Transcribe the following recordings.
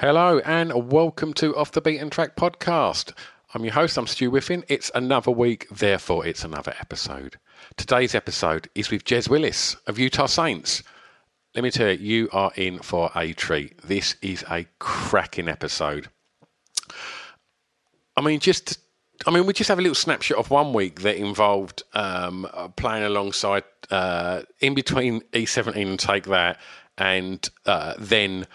Hello and welcome to Off the Beaten Track podcast. I'm your host, I'm Stu Whiffin. It's another week, therefore it's another episode. Today's episode is with Jez Willis of Utah Saints. Let me tell you, you are in for a treat. This is a cracking episode. I mean, just I mean, we just have a little snapshot of one week that involved um, uh, playing alongside uh, in between E17 and Take That, and uh, then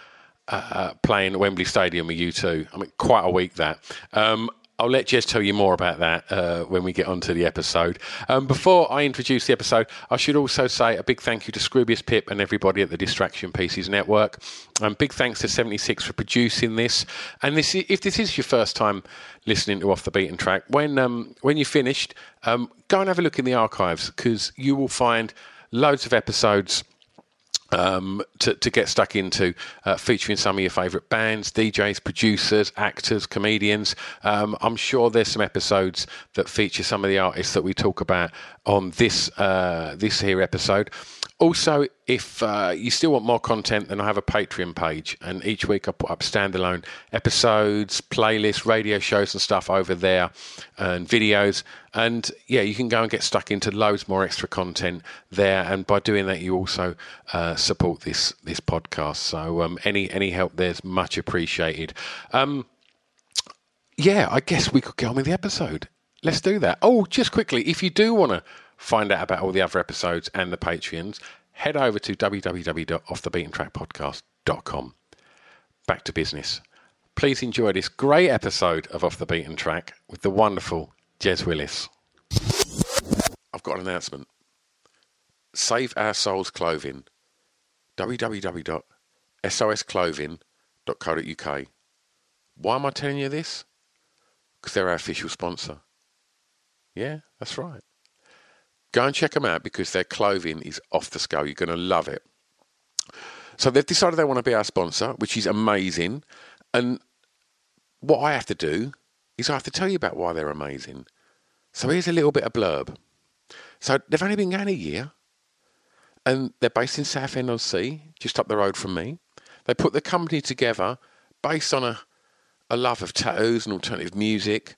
uh, playing at Wembley Stadium with U2. I mean, quite a week that. Um, I'll let Jez tell you more about that uh, when we get onto the episode. Um, before I introduce the episode, I should also say a big thank you to Scroobius Pip and everybody at the Distraction Pieces Network. Um, big thanks to 76 for producing this. And this, if this is your first time listening to Off the Beaten Track, when um, when you're finished, um, go and have a look in the archives because you will find loads of episodes um, to, to get stuck into, uh, featuring some of your favourite bands, DJs, producers, actors, comedians. Um, I'm sure there's some episodes that feature some of the artists that we talk about on this uh, this here episode. Also, if uh, you still want more content, then I have a Patreon page, and each week I put up standalone episodes, playlists, radio shows, and stuff over there, and videos. And yeah, you can go and get stuck into loads more extra content there. And by doing that, you also uh, support this this podcast. So um, any any help there's much appreciated. Um, yeah, I guess we could get on with the episode. Let's do that. Oh, just quickly, if you do want to find out about all the other episodes and the Patreons, head over to www.offthebeatentrackpodcast.com. Back to business. Please enjoy this great episode of Off the Beaten Track with the wonderful Jez Willis. I've got an announcement. Save Our Souls Clothing. www.sosclothing.co.uk. Why am I telling you this? Because they're our official sponsor. Yeah, that's right. Go and check them out because their clothing is off the scale. You're going to love it. So they've decided they want to be our sponsor, which is amazing. And what I have to do is I have to tell you about why they're amazing. So here's a little bit of blurb. So they've only been going a year, and they're based in Southend on Sea, just up the road from me. They put the company together based on a, a love of tattoos and alternative music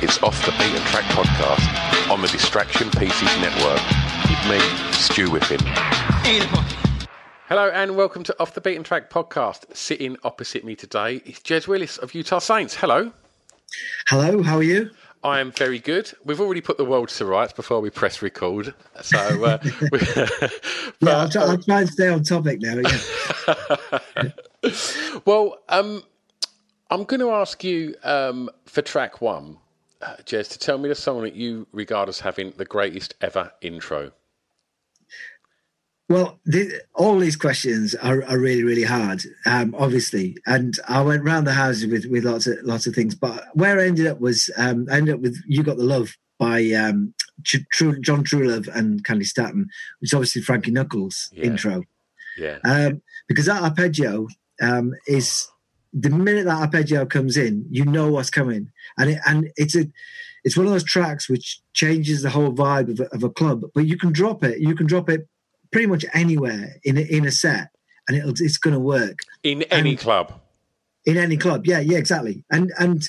It's Off the Beaten Track podcast on the Distraction Pieces Network with me, Stu Whiffin. Hello and welcome to Off the Beaten Track podcast. Sitting opposite me today is Jez Willis of Utah Saints. Hello. Hello, how are you? I am very good. We've already put the world to rights before we press record. So, uh, but, yeah, I'll try, I'll try, and stay on topic now. Yeah. well, um, I'm going to ask you um, for track one, uh, Jez, to tell me the song that you regard as having the greatest ever intro. Well, the, all these questions are, are really, really hard, um, obviously. And I went round the houses with, with lots of lots of things. But where I ended up was um, I ended up with "You Got the Love" by um, True, John Truelove and Candi Staton, which is obviously Frankie Knuckles' yeah. intro. Yeah. Um, because that arpeggio um, is the minute that arpeggio comes in, you know what's coming, and it, and it's a it's one of those tracks which changes the whole vibe of a, of a club. But you can drop it. You can drop it pretty much anywhere in a, in a set, and it'll, it's going to work in any and, club. In any club, yeah, yeah, exactly. And and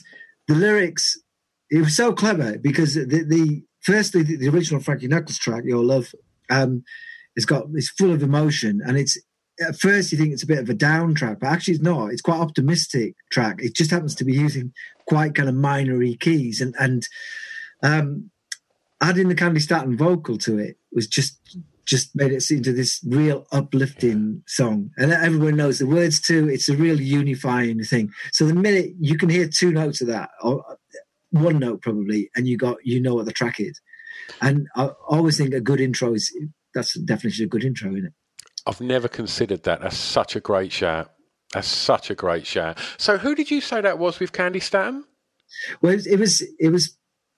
the lyrics, it was so clever because the, the firstly the, the original Frankie Knuckles track, "Your Love," um, it's got it's full of emotion, and it's at first you think it's a bit of a down track, but actually it's not. It's quite optimistic track. It just happens to be using quite kind of minory keys and and um, adding the Candi Staton vocal to it was just just made it into this real uplifting song. And everyone knows the words too. It's a real unifying thing. So the minute you can hear two notes of that, or one note probably, and you got you know what the track is. And I always think a good intro is that's definition of good intro, isn't it? I've never considered that. That's such a great shout. That's such a great shout. So who did you say that was with Candi Staton? Well, it was it was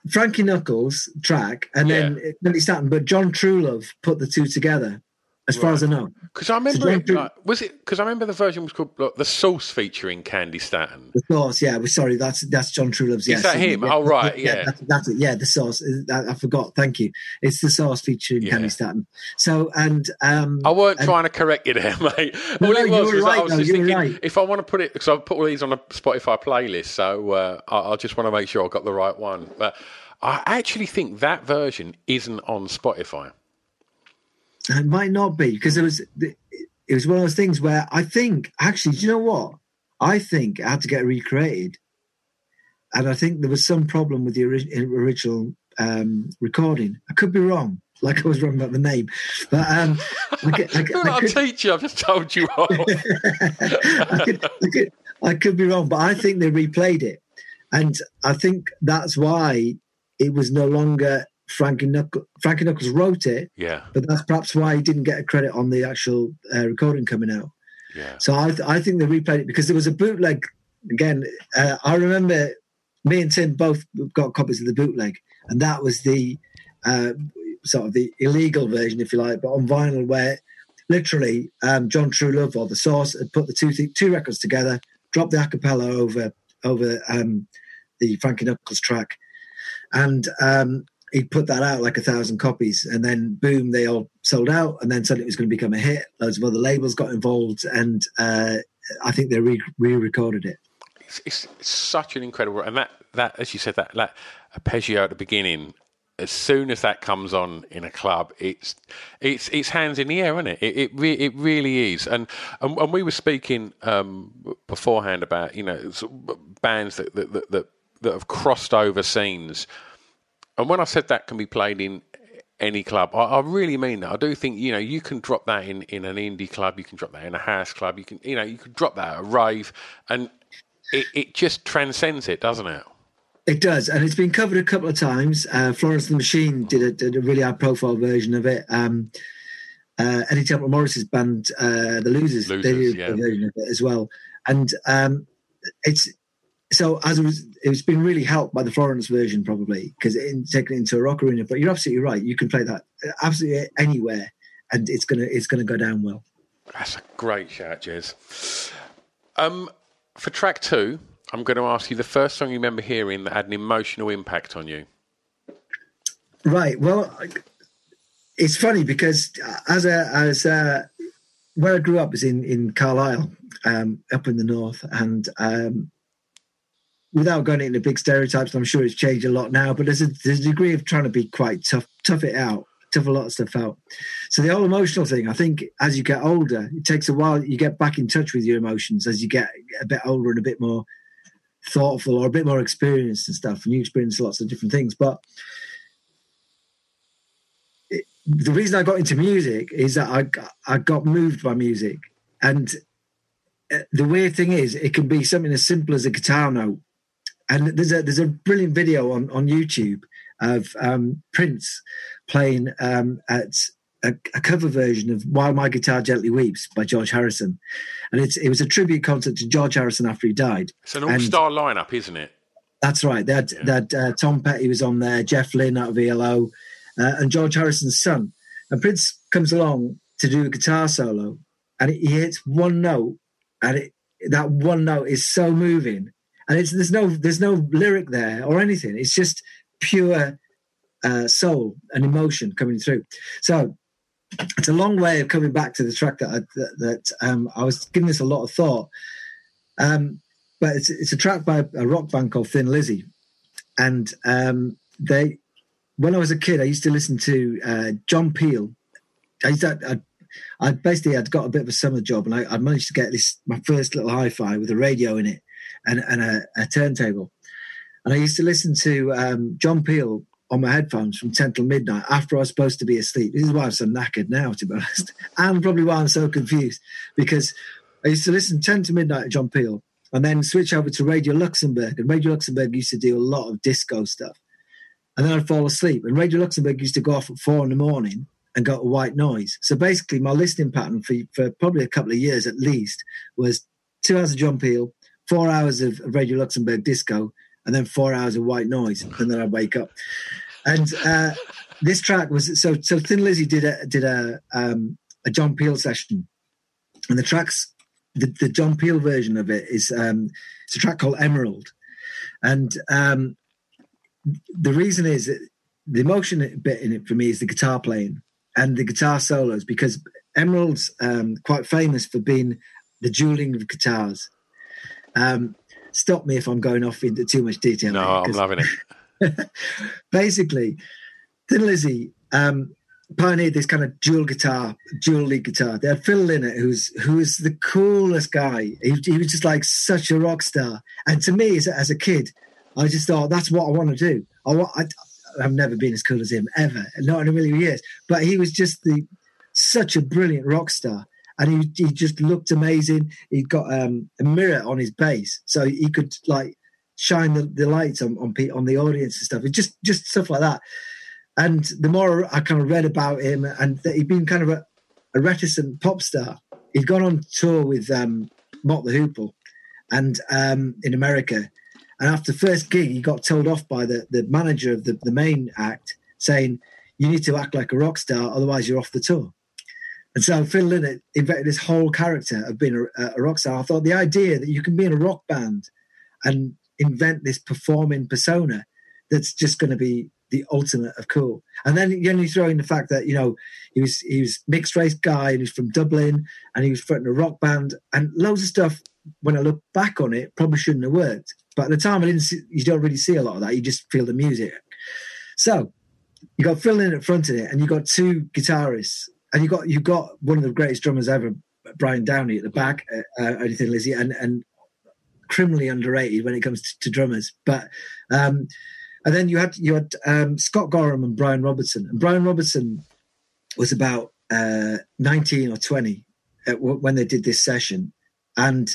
Frankie Knuckles track, and yeah. then Billy Staton, but John Truelove put the two together as far as I know. Because I remember, it, like, was it? Because I remember the version was called like, the Source featuring Candi Staton. The Source, yeah. Sorry, that's that's John Truelove's. Is that him? Yeah, oh, right, yeah. yeah. That's, that's, it. Yeah, the Source. I, I, forgot. Thank you. It's the Source featuring yeah. Candi Staton. So and um, I weren't and, trying to correct you there, mate. No, all no, it was was right, I was just thinking right. if I want to put it because I've put all these on a Spotify playlist, so uh, I, I just want to make sure I got the right one, but. I actually think that version isn't on Spotify. It might not be because it was it was one of those things where I think actually, do you know what? I think I had to get recreated, and I think there was some problem with the original um, recording. I could be wrong, like I was wrong about the name, but um, I could, I, I, I could, teacher. I've just told you. I, could, I, could, I could be wrong, but I think they replayed it, and I think that's why it was no longer Frankie Knuckles. Frankie Knuckles wrote it, yeah, but that's perhaps why he didn't get a credit on the actual uh, recording coming out. Yeah. So I, th- I think they replayed it because there was a bootleg. Again, uh, I remember me and Tim both got copies of the bootleg, and that was the uh, sort of the illegal version, if you like, but on vinyl, where literally um, John Truelove or the Source had put the two th- two records together, dropped the acapella over over um, the Frankie Knuckles track, and um, he put that out like a thousand copies, and then boom, they all sold out, and then suddenly it was going to become a hit. Loads of other labels got involved, and uh, I think they re recorded it. It's, it's, it's, such an incredible, and that that as you said that that arpeggio at the beginning. As soon as that comes on in a club, it's it's it's hands in the air, isn't it? It it, re- it really is. And, and, and we were speaking um, beforehand about you know bands that that, that, that that have crossed over scenes. And when I said that can be played in any club, I, I, really mean that. I do think you know you can drop that in, in an indie club, you can drop that in a house club, you can you know you can drop that at a rave, and it, it just transcends it, doesn't it? It does, and it's been covered a couple of times. Uh, Florence and the Machine did a, did a really high profile version of it. Um, uh, Eddie Templeton Morris's band, uh, the Losers, Losers, they did yeah. a version of it as well. And um, it's so as it was, it's been really helped by the Florence version probably because it taken it into a rock arena. But you're absolutely right. You can play that absolutely anywhere, and it's gonna it's gonna go down well. That's a great shout, Jez. Um, for track two, I'm going to ask you the first song you remember hearing that had an emotional impact on you. Right. Well, it's funny because as a as a where I grew up is in in Carlisle, um, up in the north, and um, without going into big stereotypes, I'm sure it's changed a lot now. But there's a there's a degree of trying to be quite tough, tough it out, tough a lot of stuff out. So the whole emotional thing, I think, as you get older, it takes a while. You get back in touch with your emotions as you get a bit older and a bit more thoughtful or a bit more experienced and stuff, and you experience lots of different things. But it, the reason I got into music is that I I got moved by music, and uh, the weird thing is, it can be something as simple as a guitar note. And there's a there's a brilliant video on on YouTube of um, Prince playing um, at a, a, cover version of "While My Guitar Gently Weeps" by George Harrison, and it's it was a tribute concert to George Harrison after he died. It's an all-star and lineup, isn't it? That's right. They had, yeah. they had uh, Tom Petty was on there, Jeff Lynne out of ELO, uh, and George Harrison's son. And Prince comes along to do a guitar solo, and he hits one note, and it, that one note is so moving. And it's there's no there's no lyric there or anything. It's just pure uh, soul and emotion coming through. So it's a long way of coming back to the track that I, that, that um, I was giving this a lot of thought. Um, but it's it's a track by a rock band called Thin Lizzy, and um, they when I was a kid I used to listen to uh, John Peel. I used to, I, I basically had got a bit of a summer job, and I, I managed to get this my first little hi-fi with a radio in it and, and a, a turntable. And I used to listen to um, John Peel on my headphones from 10 till midnight after I was supposed to be asleep. This is why I'm so knackered now, to be honest. And probably why I'm so confused because I used to listen 10 to midnight to John Peel and then switch over to Radio Luxembourg. And Radio Luxembourg used to do a lot of disco stuff. And then I'd fall asleep. And Radio Luxembourg used to go off at four in the morning and go to white noise. So basically, my listening pattern for, for probably a couple of years at least was two hours of John Peel, four hours of Radio Luxembourg disco, and then four hours of white noise, and then I'd wake up. And uh, this track was so so. Thin Lizzy did a did a um, a John Peel session, and the tracks the, the John Peel version of it is um, it's a track called Emerald, and um, the reason is the emotion bit in it for me is the guitar playing and the guitar solos because Emerald's um, quite famous for being the dueling of guitars. Um, stop me if I'm going off into too much detail. No, I'm loving it. basically, Thin Lizzy um, pioneered this kind of dual guitar, dual lead guitar. They had Phil Lynott, who's who was the coolest guy. He, he, was just like such a rock star. And to me, as a, as a kid, I just thought that's what I want to do. I, I, I've never been as cool as him ever, not in a million years. But he was just the such a brilliant rock star and he, he just looked amazing. He got um, a mirror on his bass, so he could like shine the, the lights on on, on the audience and stuff. It just just stuff like that. And the more I kind of read about him, and that he'd been kind of a, a reticent pop star. He'd gone on tour with um, Mott the Hoople, and um, in America. And after first gig, he got told off by the, the manager of the, the main act, saying, "You need to act like a rock star, otherwise you're off the tour." And so Phil Lynott invented this whole character of being a, a, rock star. I thought the idea that you can be in a rock band and invent this performing persona that's just going to be the ultimate of cool. And then you only throw in the fact that you know he was he was mixed race guy and he's from Dublin and he was fronting a rock band and loads of stuff. When I look back on it, probably shouldn't have worked. But at the time, I didn't. See, you don't really see a lot of that. You just feel the music. So you got Phil in at front of it, and you got two guitarists and you got you got one of the greatest drummers ever, Brian Downey at the back. Uh, uh anything Lizzy and and criminally underrated when it comes to, to drummers. But um, and then you had you had um, Scott Gorham and Brian Robertson, and Brian Robertson was about uh, nineteen or twenty when they did this session, and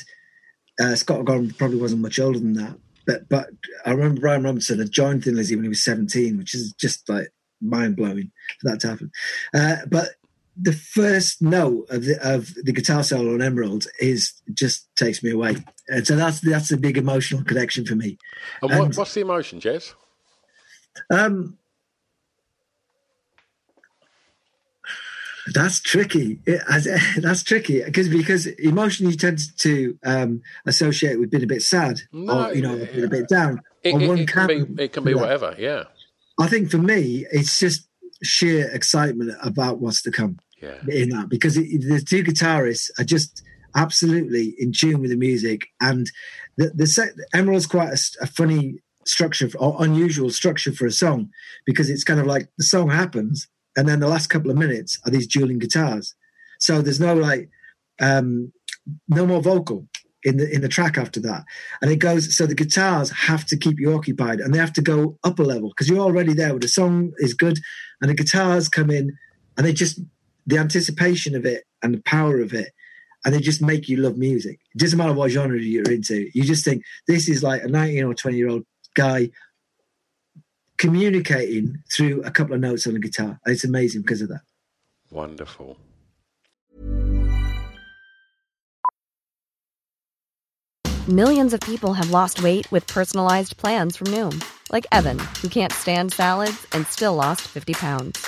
uh, Scott Gorham probably wasn't much older than that. But but I remember Brian Robertson had joined Thin Lizzy when he was seventeen, which is just like mind blowing for that to happen. Uh, but the first note of the of the guitar solo on Emerald is just takes me away, and so that's that's a big emotional connection for me. And, what, and what's the emotion, Jez? Um, that's tricky. It, that's tricky because because emotion you tend to um, associate with being a bit sad no, or you know a bit down. It, it, it can, be it can be whatever. Yeah. I think for me, it's just sheer excitement about what's to come Yeah. in that because it, the two guitarists are just absolutely in tune with the music, and the the set, Emerald's quite a, a funny structure or unusual structure for a song because it's kind of like the song happens and then the last couple of minutes are these dueling guitars so there's no like um no more vocal in the in the track after that and it goes so the guitars have to keep you occupied and they have to go up a level because you're already there where the song is good and the guitars come in and they just the anticipation of it and the power of it and they just make you love music it doesn't matter what genre you're into you just think this is like a 19 or 20 year old guy communicating through a couple of notes on a guitar. It's amazing because of that. Wonderful. Millions of people have lost weight with personalized plans from Noom, like Evan, who can't stand salads and still lost 50 pounds.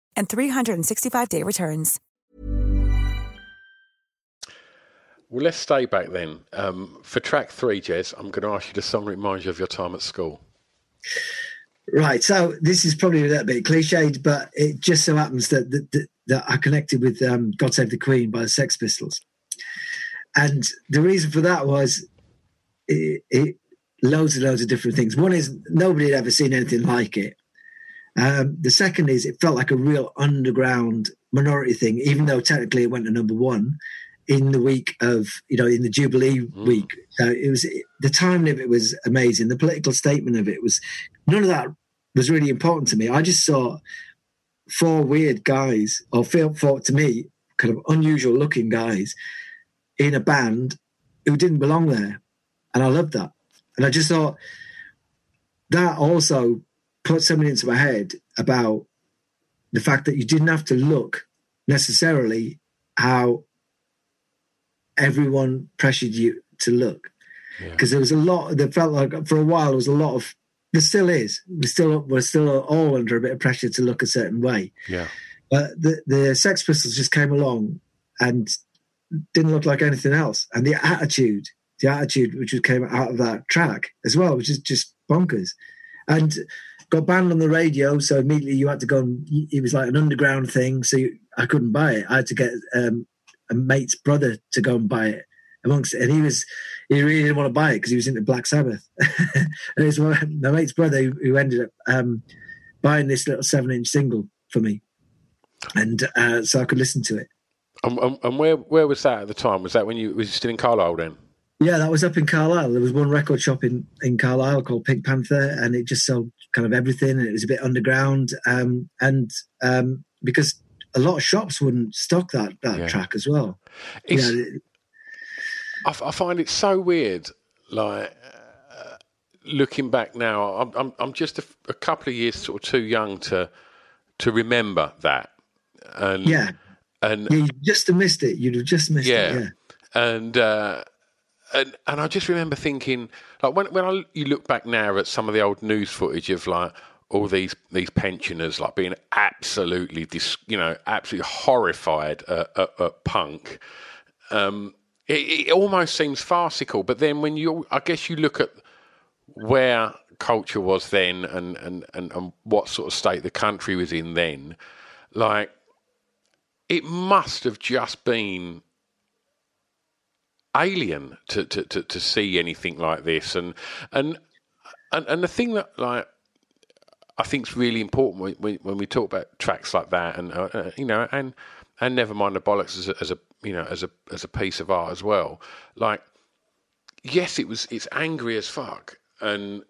and 365-day returns. Well, let's stay back then. Um, for track three, Jez, I'm going to ask you the song reminds you of your time at school. Right. So this is probably a little bit cliched, but it just so happens that that, that, that I connected with um, "God Save the Queen" by the Sex Pistols, and the reason for that was it, it loads and loads of different things. One is nobody had ever seen anything like it. Um, the second is it felt like a real underground minority thing, even though technically it went to number one in the week of you know in the Jubilee week. So it was the timing of it was amazing. The political statement of it was none of that was really important to me. I just saw four weird guys, or felt for to me kind of unusual looking guys in a band who didn't belong there, and I loved that. And I just thought that also put something into my head about the fact that you didn't have to look necessarily how everyone pressured you to look. Because there was a lot there felt like for a while there was a lot of there still is. We're still we're still all under a bit of pressure to look a certain way. Yeah. but the the sex pistols just came along and didn't look like anything else. And the attitude the attitude which came out of that track as well which is just bonkers. And got banned on the radio so immediately you had to go and it was like an underground thing so you, i couldn't buy it i had to get um, a mate's brother to go and buy it amongst it and he was he really didn't want to buy it because he was into black sabbath and it was my my mate's brother who, who ended up um, buying this little seven inch single for me and uh, so i could listen to it And, and, and where where was that at the time? Was that when you was you still in Carlisle then? Yeah, that was up in Carlisle. There was one record shop in, in Carlisle called Pink Panther, and it just sold kind of everything, and it was a bit underground. Um, and um, because a lot of shops wouldn't stock that that Yeah. track as well. It's, I, f- I find it so weird. Like uh, looking back now, I'm I'm, I'm just a couple of years sort of too young to to remember that. And yeah, and yeah, you just have missed it. You'd have just missed yeah, it. Yeah, and uh, and and I just remember thinking, like when when I, you look back now at some of the old news footage of like all these these pensioners like being absolutely dis, you know absolutely horrified at, at, at punk. Um, it, it almost seems farcical, but then when you, I guess you look at where culture was then and, and, and, and what sort of state the country was in then, like it must have just been alien to, to, to, to see anything like this. And, and and and the thing that like I think is really important when, when we talk about tracks like that, and uh, uh, you know, and and never mind the bollocks as a, as a you know as a as a piece of art as well. Like, yes, it was it's angry as fuck, and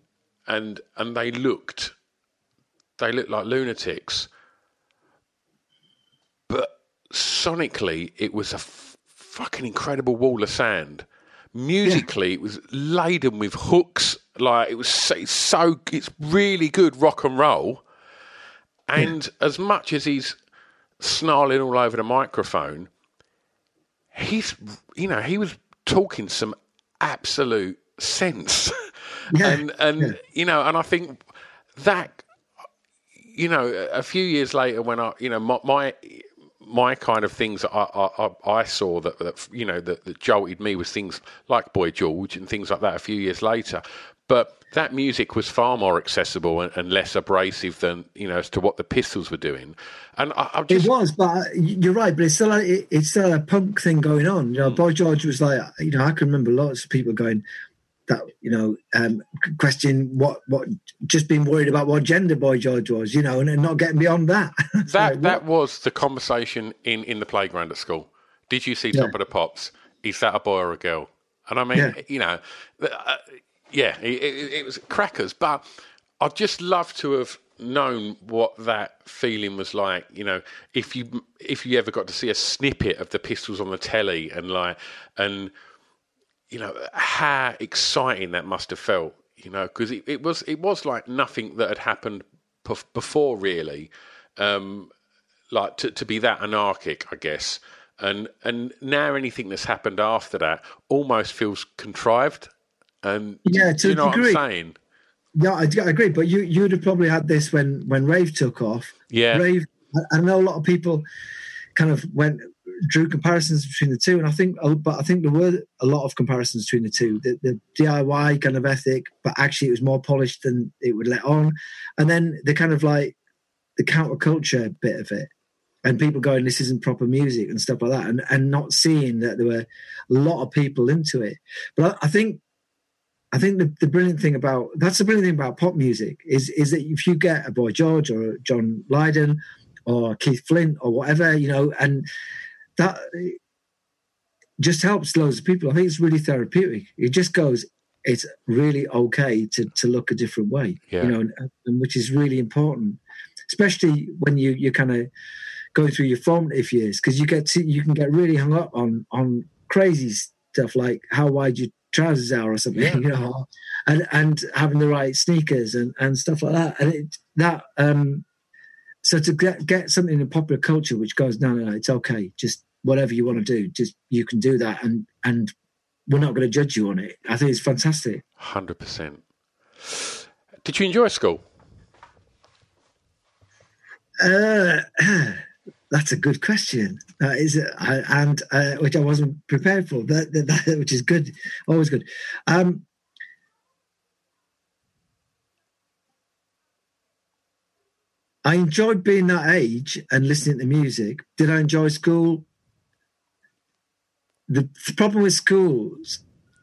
and and they looked they looked like lunatics, but sonically it was a fucking incredible wall of sand. Musically, yeah. it was laden with hooks. Like it was so, it's so it's really good rock and roll. And yeah. as much as he's snarling all over the microphone, he's you know he was talking some absolute sense. Yeah. and and you know, and I think that you know, a few years later when I you know my, my my kind of things I, I, I saw that, that you know that, that, jolted me was things like Boy George and things like that a few years later. But that music was far more accessible and, and less abrasive than you know as to what the Pistols were doing. And I, just... it was, but uh, you're right. But it's still uh, like, it's still a punk thing going on. You know, mm. Boy George was like uh, you know I can remember lots of people going, that you know um, question what what just being worried about what gender boy George was, you know, and, and not getting beyond that. that like, that was the conversation in in the playground at school. Did you see yeah. Top of the Pops? Is that a boy or a girl? And I mean, yeah. you know, uh, yeah, it, it, it was crackers. But I'd just love to have known what that feeling was like. You know, if you if you ever got to see a snippet of the Pistols on the telly and like and you know how exciting that must have felt. You know, because it, it, was it was like nothing that had happened before, really. Um, like to to be that anarchic, I guess. And and now anything that's happened after that almost feels contrived. And yeah, to you know degree. what I'm saying. Yeah, I, I, agree. But you you'd have probably had this when when rave took off. Yeah, rave. I, I know a lot of people kind of went drew comparisons between the two, and I think, uh, but I think there were a lot of comparisons between the two. The, the, DIY kind of ethic, but actually it was more polished than it would let on, and then the kind of like the counterculture bit of it, and people going, "This isn't proper music" and stuff like that, and and not seeing that there were a lot of people into it. But I, I think I think the, the brilliant thing about that's the brilliant thing about pop music is is that if you get a Boy George or John Lydon or Keith Flint or whatever, you know, and that just helps loads of people. I think it's really therapeutic. It just goes, it's really okay to to look a different way, yeah. you know, and, and, which is really important, especially when you you kind of go through your formative years because you get to you can get really hung up on on crazy stuff like how wide your trousers are or something, yeah. you know, and and having the right sneakers and and stuff like that, and it, that um so to get get something in popular culture which goes, no, no, no, it's okay. Just whatever you want to do, just you can do that, and and we're not going to judge you on it. I think it's fantastic. Hundred percent. Did you enjoy school? Uh, that's a good question. That is, uh, and uh, which I wasn't prepared for. That, that, that, which is good, always good. Um, I enjoyed being that age and listening to music. Did I enjoy school? The, the problem with schools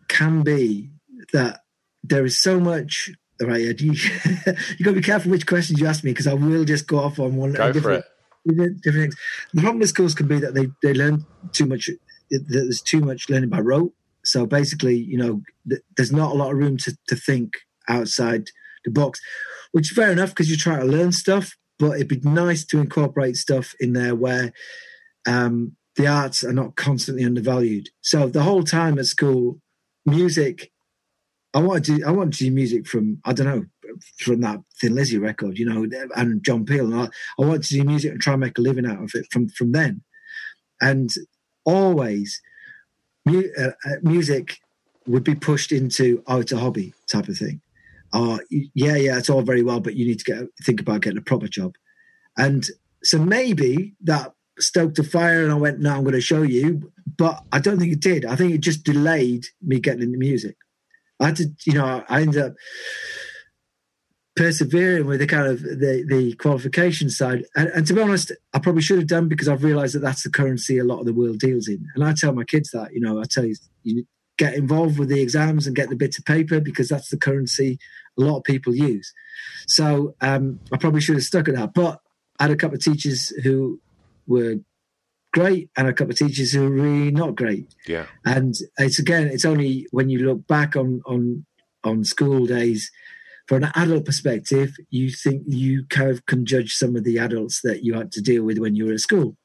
can be that there is so much. Right, you, you got to be careful which questions you ask me because I will just go off on one. Go different, different things. The problem with schools can be that they they learn too much. There's too much learning by rote. So basically, you know, there's not a lot of room to, to think outside the box, which is fair enough because you're trying to learn stuff but it'd be nice to incorporate stuff in there where um, the arts are not constantly undervalued. So the whole time at school, music. I wanted to. I wanted to do music from I don't know from that Thin Lizzy record, you know, and John Peel. And I, I wanted to do music and try and make a living out of it from from then. And always, mu- uh, uh music would be pushed into oh, it's a hobby type of thing oh yeah yeah it's all very well but you need to get think about getting a proper job and so maybe that stoked a fire and i went no i'm going to show you but i don't think it did i think it just delayed me getting into music i had to you know i ended up persevering with the kind of the, the qualification side. And, and, to be honest, I probably should have done because I've realized that that's the currency a lot of the world deals in. And I tell my kids that, you know, I tell you, you get involved with the exams and get the bits of paper because that's the currency a lot of people use. So um, I probably should have stuck at that. But I had a couple of teachers who were great and a couple of teachers who were really not great. Yeah. And it's again, it's only when you look back on on on school days from an adult perspective, you think you kind of can judge some of the adults that you had to deal with when you were at school.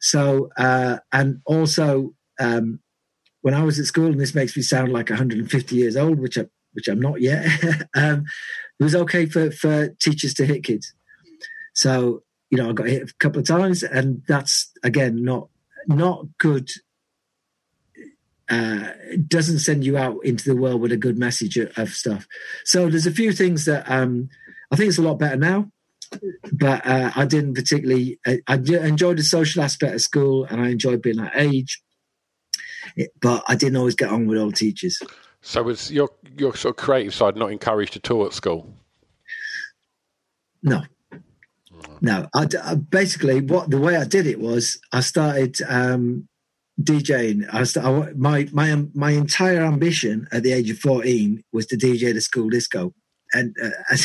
So, uh, and also um, when I was at school, and this makes me sound like 150 years old, which I which I'm not yet. um, it was okay for for teachers to hit kids. So you know, I got hit a couple of times, and that's again not not good uh, doesn't send you out into the world with a good message of stuff. So there's a few things that um, I think it's a lot better now, but uh, I didn't particularly. I, I, enjoyed the social aspect of school, and I enjoyed being that age, but I didn't always get on with all teachers. So was your your sort of creative side not encouraged at all at school? No, no. I, I, basically what the way I did it was I started. Um, DJing. I, I, my my my entire ambition at the age of fourteen was to DJ the school disco, and uh,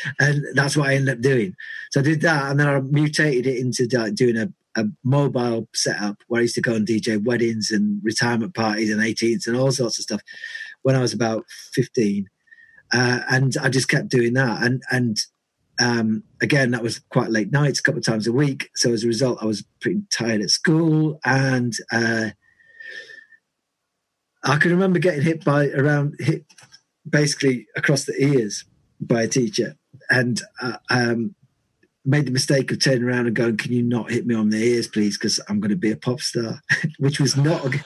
and that's what I ended up doing. So I did that, and then I mutated it into doing a, a mobile setup where I used to go and DJ weddings and retirement parties and 18s and all sorts of stuff when I was about fifteen, uh, and I just kept doing that, and and um, again, that was quite late nights, a couple of times a week. So as a result, I was pretty tired at school, and uh, I can remember getting hit by around hit basically across the ears by a teacher, and uh, um, made the mistake of turning around and going, "Can you not hit me on the ears, please? Because I'm going to be a pop star," which was not a,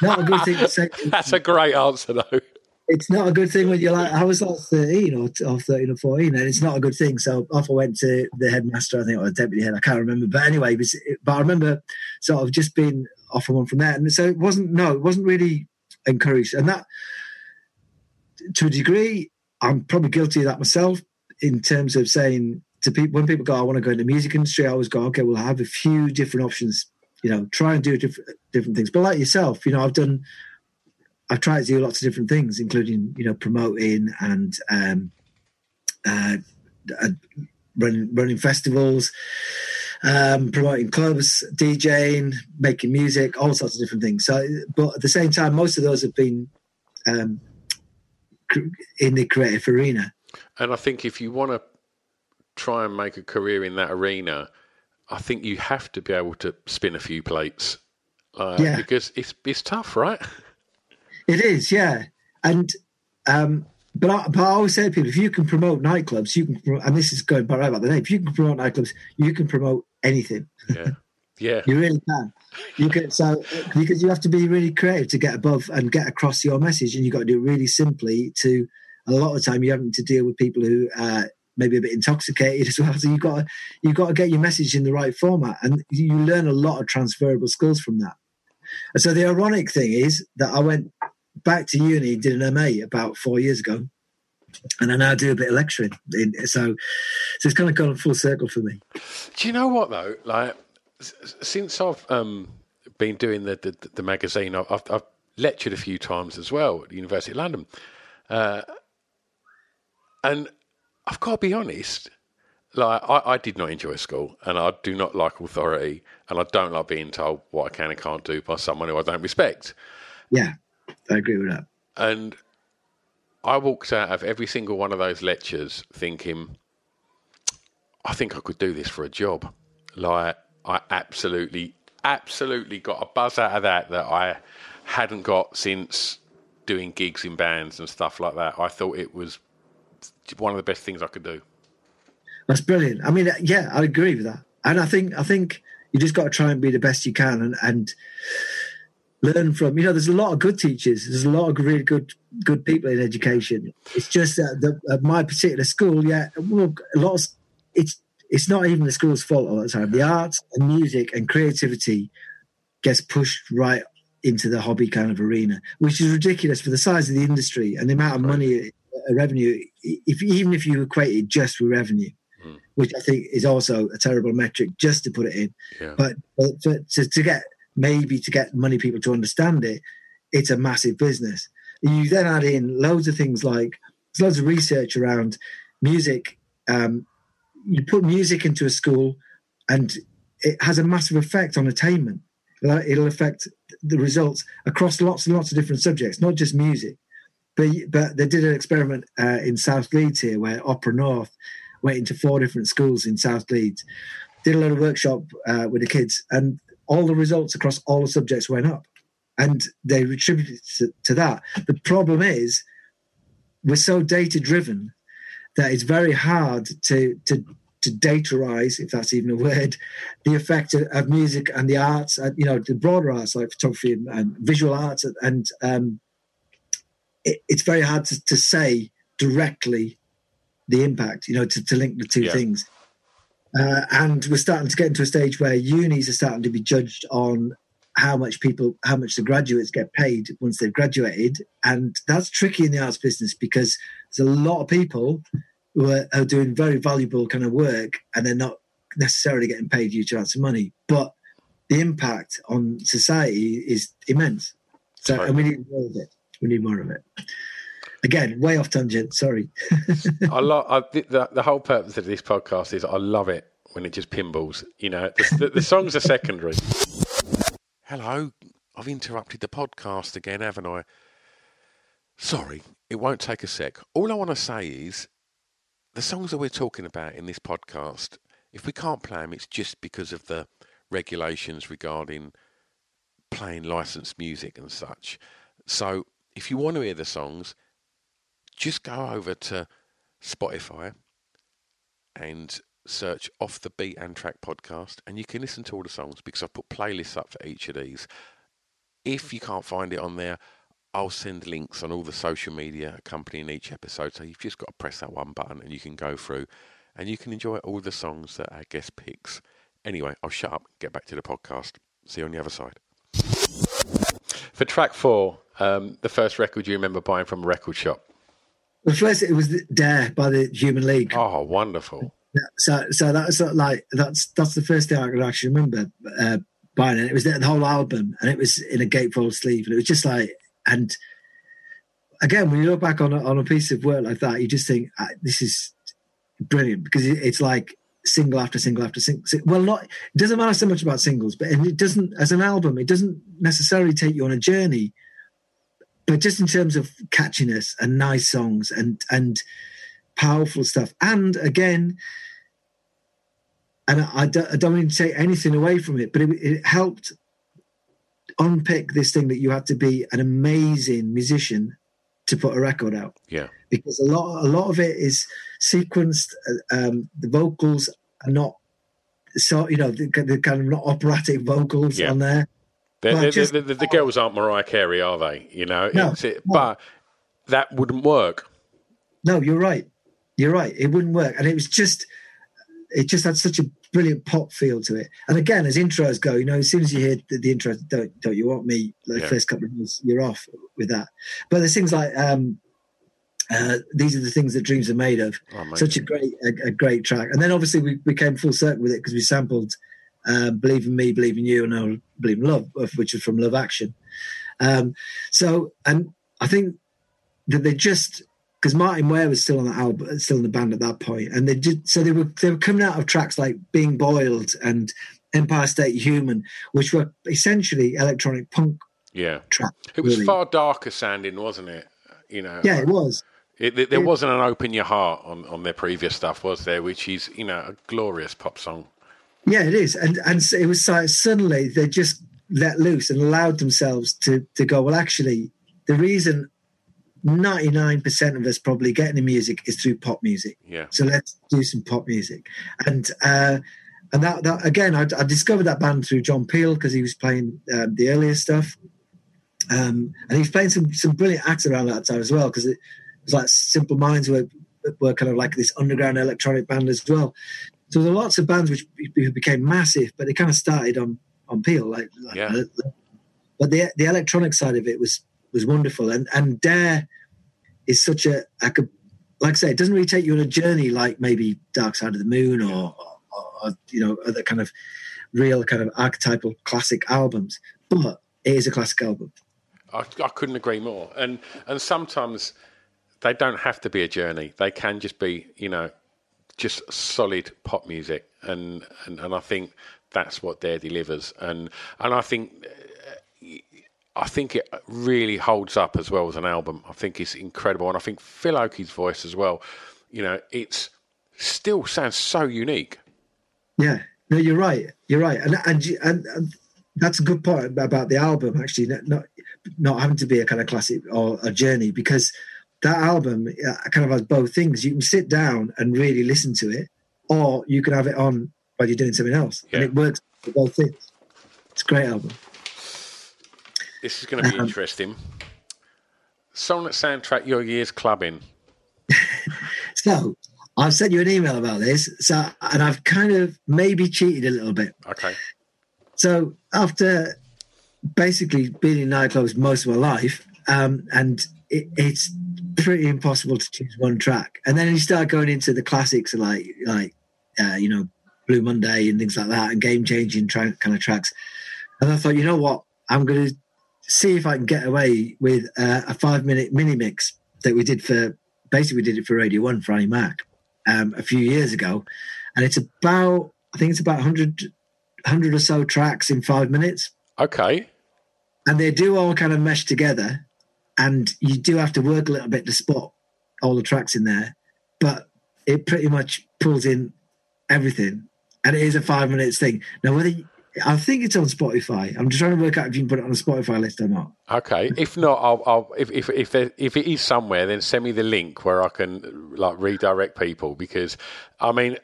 not a good thing to say. That's a great answer, though it's not a good thing when you're like, I was like 13 or, or 13 or 14, and it's not a good thing. So off I went to the headmaster, I think, or the deputy head, I can't remember. But anyway, was, but I remember sort of just being off and on from there. And so it wasn't, no, it wasn't really encouraged. And that, to a degree, I'm probably guilty of that myself in terms of saying to people, when people go, I want to go into the music industry, I always go, okay, well, have a few different options, you know, try and do different, different things. But like yourself, you know, I've done, I've tried to do lots of different things, including you know promoting and um, uh, uh, running running festivals, um, promoting clubs, DJing, making music, all sorts of different things. So, but at the same time, most of those have been um, in the creative arena. And I think if you want to try and make a career in that arena, I think you have to be able to spin a few plates. Uh, yeah. Because it's it's tough, right? It is, yeah. And um, but I, but I always say to people, if you can promote nightclubs, you can, promote, and this is going right about the name. If you can promote nightclubs, you can promote anything. Yeah, yeah, you really can. You can so because you have to be really creative to get above and get across your message, and you've got to do it really simply. To a lot of the time, you're having to deal with people who uh, maybe a bit intoxicated as well. So you got you got to get your message in the right format, and you learn a lot of transferable skills from that. And so the ironic thing is that I went back to uni, did an MA about four years ago, and I now do a bit of lecturing. In, so, so it's kind of gone full circle for me. Do you know what though? Like since I've um, been doing the the, the magazine, I've, I've, lectured a few times as well at the University of London, uh, and I've got to be honest. Like I, I did not enjoy school, and I do not like authority, and I don't like being told what I can and can't do by someone who I don't respect. Yeah. I agree with that. And I walked out of every single one of those lectures thinking, I think I could do this for a job. Like, I absolutely, absolutely got a buzz out of that that I hadn't got since doing gigs in bands and stuff like that. I thought it was one of the best things I could do. That's brilliant. I mean, yeah, I agree with that. And I think, I think you just got to try and be the best you can. And, and learn from. You know, there's a lot of good teachers. There's a lot of really good good people in education. It's just that the, at my particular school, yeah, well, a lot of it's it's not even the school's fault all the time. The arts and music and creativity gets pushed right into the hobby kind of arena, which is ridiculous for the size of the industry and the amount of money a revenue, if even if you equate it just with revenue, Mm. which I think is also a terrible metric just to put it in, Yeah. but, but to, to get maybe to get money people to understand it, it's a massive business. You then add in loads of things like there's loads of research around music. Um, you put music into a school, and it has a massive effect on attainment. It'll affect the results across lots and lots of different subjects, not just music. But but they did an experiment uh, in South Leeds here, where Opera North went into four different schools in South Leeds, did a lot of workshop uh, with the kids, and all the results across all the subjects went up, and they attributed to, to that. The problem is we're so data driven that it's very hard to to to datarize, if that's even a word, the effect of, of music and the arts, and you know, the broader arts like photography and, and visual arts, and um, it, it's very hard to, to say directly the impact, you know, to, to link the two Yeah. things. Uh, and we're starting to get into a stage where unis are starting to be judged on how much people, how much the graduates get paid once they've graduated, and that's tricky in the arts business because there's a lot of people who are, are doing very valuable kind of work, and they're not necessarily getting paid huge amounts of money, but the impact on society is immense. So, and we need more of it. We need more of it. Again, way off tangent. Sorry. I love I, the, the the whole purpose of this podcast is I love it when it just pinballs. You know, the, the, the songs are secondary. Hello, I've interrupted the podcast again, haven't I? Sorry, it won't take a sec. All I want to say is the songs that we're talking about in this podcast. If we can't play them, it's just because of the regulations regarding playing licensed music and such. So, if you want to hear the songs, just go over to Spotify and search Off the Beat and Track podcast, and you can listen to all the songs because I've put playlists up for each of these. If you can't find it on there, I'll send links on all the social media accompanying each episode. So you've just got to press that one button and you can go through and you can enjoy all the songs that our guest picks. Anyway, I'll shut up get back to the podcast. See you on the other side. For track four, um, the first record you remember buying from a record shop. The first, it was Dare by the Human League. Oh, wonderful. Yeah, so, so that's like that's that's the first thing I can actually remember uh, buying it. It was the, the whole album, and it was in a gatefold sleeve, and it was just like, and again, when you look back on a, on a piece of work like that, you just think ah, this is brilliant because it's like single after single after single. Well, not it doesn't matter so much about singles, but it doesn't as an album, it doesn't necessarily take you on a journey, but just in terms of catchiness and nice songs and and powerful stuff, and again and I don't, I don't mean to take anything away from it, but it, it helped unpick this thing that you had to be an amazing musician to put a record out Yeah. because a lot a lot of it is sequenced. uh, Um, the vocals are not so you know the, the kind of not operatic vocals Yeah. on there. The, Well, the, just- the, girls aren't Mariah Carey, are they? You know, No, it, no. but that wouldn't work. No, you're right. You're right. It wouldn't work, and it was just it just had such a brilliant pop feel to it. And again, as intros go, you know, as soon as you hear the, the intro, don't don't you want me? The Yeah. first couple of minutes, you're off with that. But there's things like um, uh, these are the things that dreams are made of. Oh. Such a great a, a great track. And then obviously we, we came full circle with it because we sampled um, "Believe in Me, Believe in You," and now "Believe in Love," which was from Love Action. Um, so, and I think that they just because Martyn Ware was still on the album, still in the band at that point, and they did so they were they were coming out of tracks like "Being Boiled" and "Empire State Human," which were essentially electronic punk Yeah. tracks. It was really. far darker sounding, wasn't it? You know. Yeah, it was. It, there- there wasn't an open your heart on, on their previous stuff, was there? Which is, you know, a glorious pop song. Yeah, it is, and and so it was like suddenly they just let loose and allowed themselves to to go. Well, actually, the reason ninety nine percent of us probably get into music is through pop music. Yeah. So let's do some pop music, and uh, and that that again, I, I discovered that band through John Peel because he was playing um, the earlier stuff, um, and he was playing some some brilliant acts around that time as well because it was like Simple Minds were were kind of like this underground electronic band as well. So there were lots of bands which became massive, but they kind of started on on Peel, like, like Yeah. but the the electronic side of it was was wonderful, and and Dare is such a, like, a, like I say, it doesn't really take you on a journey like maybe Dark Side of the Moon or, or, or you know other kind of real kind of archetypal classic albums, but it is a classic album. I, I couldn't agree more. And and sometimes they don't have to be a journey. They can just be, you know, just solid pop music. And and, and I think that's what Dare delivers. And and I think uh, I think it really holds up as well as an album. I think it's incredible, and I think Phil Oakey's voice as well. You know, it's still sounds so unique. Yeah, no, you're right. You're right, and and and, and that's a good point about the album. Actually, not, not not having to be a kind of classic or a journey because that album uh, kind of has both things. You can sit down and really listen to it, or you can have it on while you're doing something else, yeah. and it works for both things. It's a great album. This is going to be um, interesting. Song that soundtrack your year's clubbing. so I've sent you an email about this. So and I've kind of maybe cheated a little bit. Okay. So after basically being in nightclubs most of my life, um, and it, it's pretty impossible to choose one track. And then you start going into the classics like like uh, you know Blue Monday and things like that, and game changing tra- kind of tracks. And I thought, you know what, I'm going to see if I can get away with uh, a five minute mini mix that we did for basically we did it for Radio One for Annie Mac um, a few years ago, and it's about I think it's about 100, 100 or so tracks in five minutes. Okay, and they do all kind of mesh together, and you do have to work a little bit to spot all the tracks in there, but it pretty much pulls in everything, and it is a five minutes thing. Now whether I think it's on Spotify. I'm just trying to work out if you can put it on a Spotify list or not. Okay. If not, I'll, I'll if if if, there, if it is somewhere, then send me the link where I can like redirect people because I mean.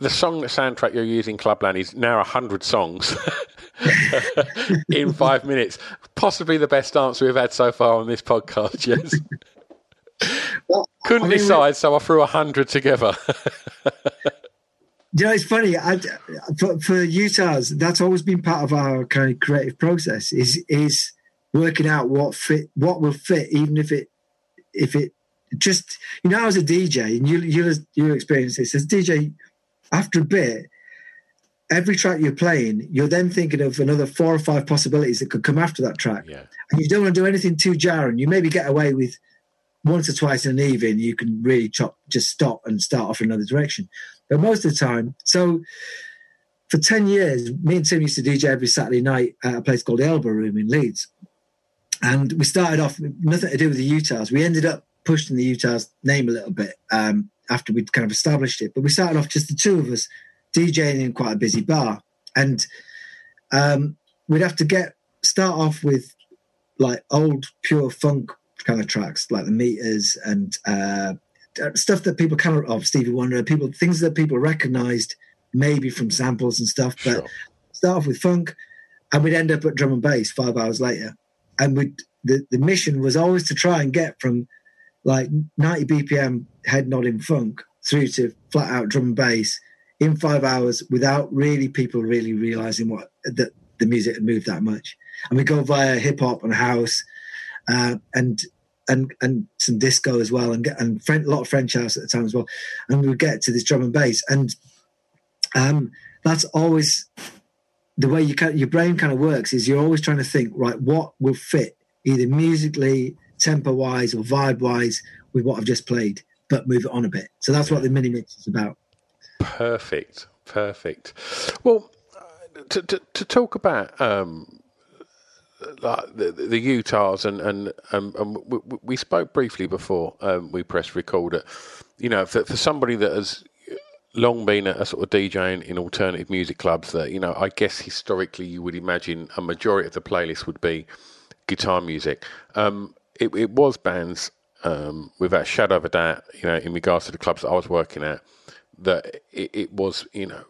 The song, the soundtrack you're using, Clubland, is now hundred songs in five minutes. Possibly the best answer we've had so far on this podcast. Yes. Well, Couldn't I mean, decide, so I threw a hundred together. you know, it's funny. I, for, for Utahs, that's always been part of our kind of creative process. Is is working out what fit, what will fit, even if it, if it just, you know, as a DJ, and you you you experience this as DJ. After a bit, every track you're playing, you're then thinking of another four or five possibilities that could come after that track, yeah. and you don't want to do anything too jarring. You maybe get away with once or twice in an evening, you can really chop, just stop and start off in another direction. But most of the time, so for 10 years, me and Tim used to DJ every Saturday night at a place called the Elbow Room in Leeds. And we started off with nothing to do with the Utahs. We ended up pushing the Utahs name a little bit um, after we'd kind of established it. But we started off just the two of us DJing in quite a busy bar. And um, we'd have to get start off with like old pure funk kind of tracks like the meters and uh, stuff that people kind of of Stevie Wonder, people things that people recognized maybe from samples and stuff. But sure. start off with funk, and we'd end up at drum and bass five hours later. And we the the mission was always to try and get from like 90 BPM head nodding funk through to flat out drum and bass in five hours without really people really realizing what that the music had moved that much. And we go via hip hop and house uh, and and and some disco as well, and and French, a lot of French house at the time as well. And we get to this drum and bass, and um, that's always the way you can, your brain kind of works. Is you're always trying to think right, what will fit either musically, tempo wise, or vibe wise with what I've just played, but move it on a bit. So that's what the mini mix is about. Perfect, perfect. Well, uh, to to, to talk about. Um, like the, the Utahs and and, and, and we, we, spoke briefly before um, we pressed record. That you know, for, for somebody that has long been a, a sort of DJing in alternative music clubs, that you know, I guess historically you would imagine a majority of the playlist would be guitar music. Um, it, it, was bands um, without a shadow of a doubt, you know, in regards to the clubs that I was working at, that it, it was, you know,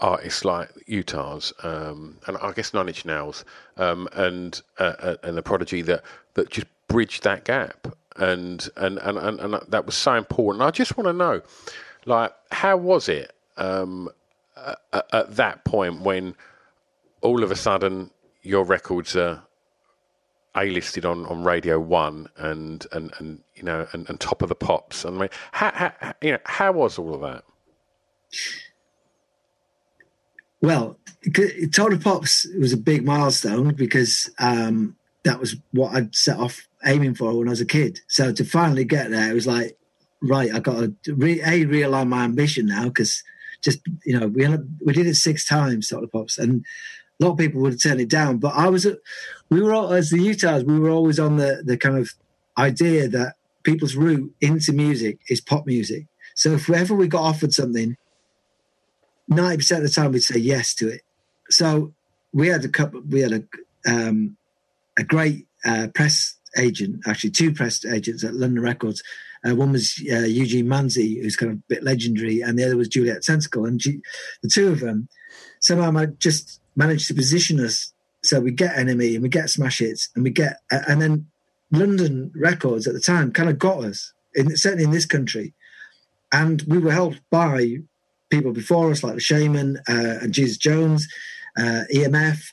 artists like Utahs um, and I guess Nine Inch Nails um, and uh, uh, and the Prodigy that that just bridged that gap and and and, and, and that was so important. I just want to know, like, how was it um, at, at that point when all of a sudden your records are A-listed on, on Radio One and, and, and you know and, and Top of the Pops. I mean, how, how you know how was all of that? Well, Top of the Pops was a big milestone because um, that was what I'd set off aiming for when I was a kid. So to finally get there, it was like, right, I got to re- a realign my ambition now because just you know we we did it six times, Top of the Pops, and a lot of people would have turned it down. But I was, we were all, as the Utahs, we were always on the the kind of idea that people's route into music is pop music. So if ever we got offered something, ninety percent of the time we'd say yes to it. So we had a couple. We had a um, a great uh, press agent, actually two press agents at London Records. Uh, one was uh, Eugene Manzi, who's kind of a bit legendary, and the other was Juliet Sensical. And the two of them somehow I just managed to position us so we get NME and we get smash hits and we get, and then London Records at the time kind of got us, in, certainly in this country. And we were helped by people before us, like the Shamen uh, and Jesus Jones, uh, EMF,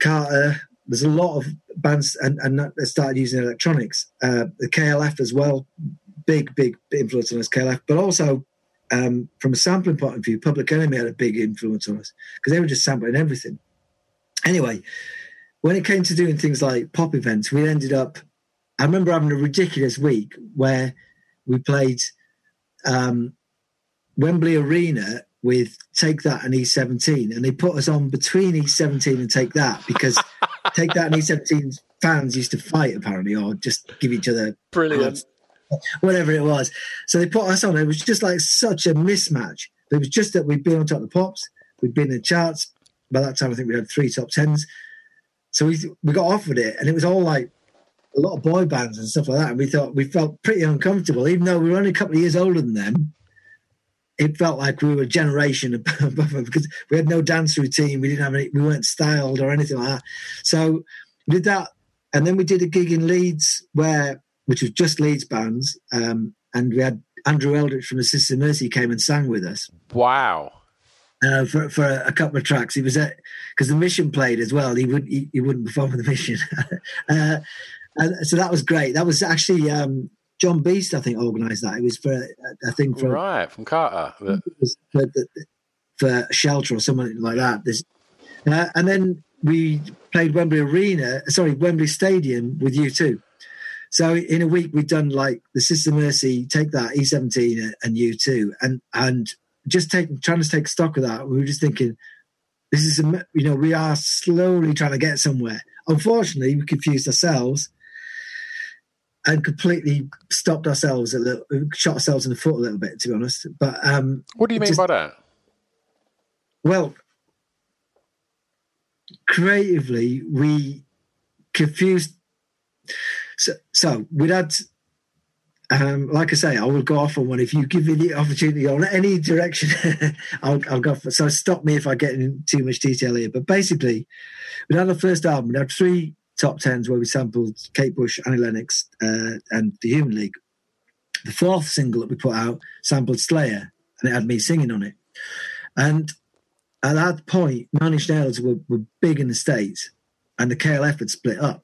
Carter. There's a lot of bands, and, and they started using electronics. Uh, the KLF as well, big, big influence on us, KLF, but also um, from a sampling point of view, Public Enemy had a big influence on us because they were just sampling everything. Anyway, when it came to doing things like pop events, we ended up. I remember having a ridiculous week where we played um, Wembley Arena with Take That and E17, and they put us on between E17 and Take That because Take That and E17 fans used to fight apparently, or just give each other brilliant whatever it was. So they put us on. It was just like such a mismatch. It was just that we'd been on top of the pops, we'd been in the charts. By that time, I think we had three top tens. So we we got offered it, and it was all like a lot of boy bands and stuff like that. And we thought we felt pretty uncomfortable, even though we were only a couple of years older than them. It felt like we were a generation above because we had no dance routine. We didn't have any. We weren't styled or anything like that. So we did that, and then we did a gig in Leeds where which was just Leeds bands, um, and we had Andrew Eldritch from the Sister Mercy came and sang with us. Wow. Uh, for for a, couple of tracks, he was at because the Mission played as well. He would he, he wouldn't perform with the Mission, uh, and so that was great. That was actually um, Jon Beast, I think, organised that. It was for I think for right from Carter for, for, Shelter or something like that. This, uh, and then we played Wembley Arena, sorry, Wembley Stadium with U2. So in a week, we've done like the Sister Mercy, take that E17 and U2, and and just take trying to take stock of that. We were just thinking, this is a, you know we are slowly trying to get somewhere. Unfortunately, we confused ourselves and completely stopped ourselves a little, shot ourselves in the foot a little bit, to be honest. But um, what do you mean just, by that? Well, creatively, we confused so, so we'd had, um, like I say, I will go off on one. If you give me the opportunity on any direction, I'll, I'll, go for So stop me if I get in too much detail here. But basically, we had first album. We had three top tens where we sampled Kate Bush, Annie Lennox, uh, and The Human League. The fourth single that we put out sampled Slayer, and it had me singing on it. And at that point, Nine Inch Nails were, were big in the States, and the KLF had split up.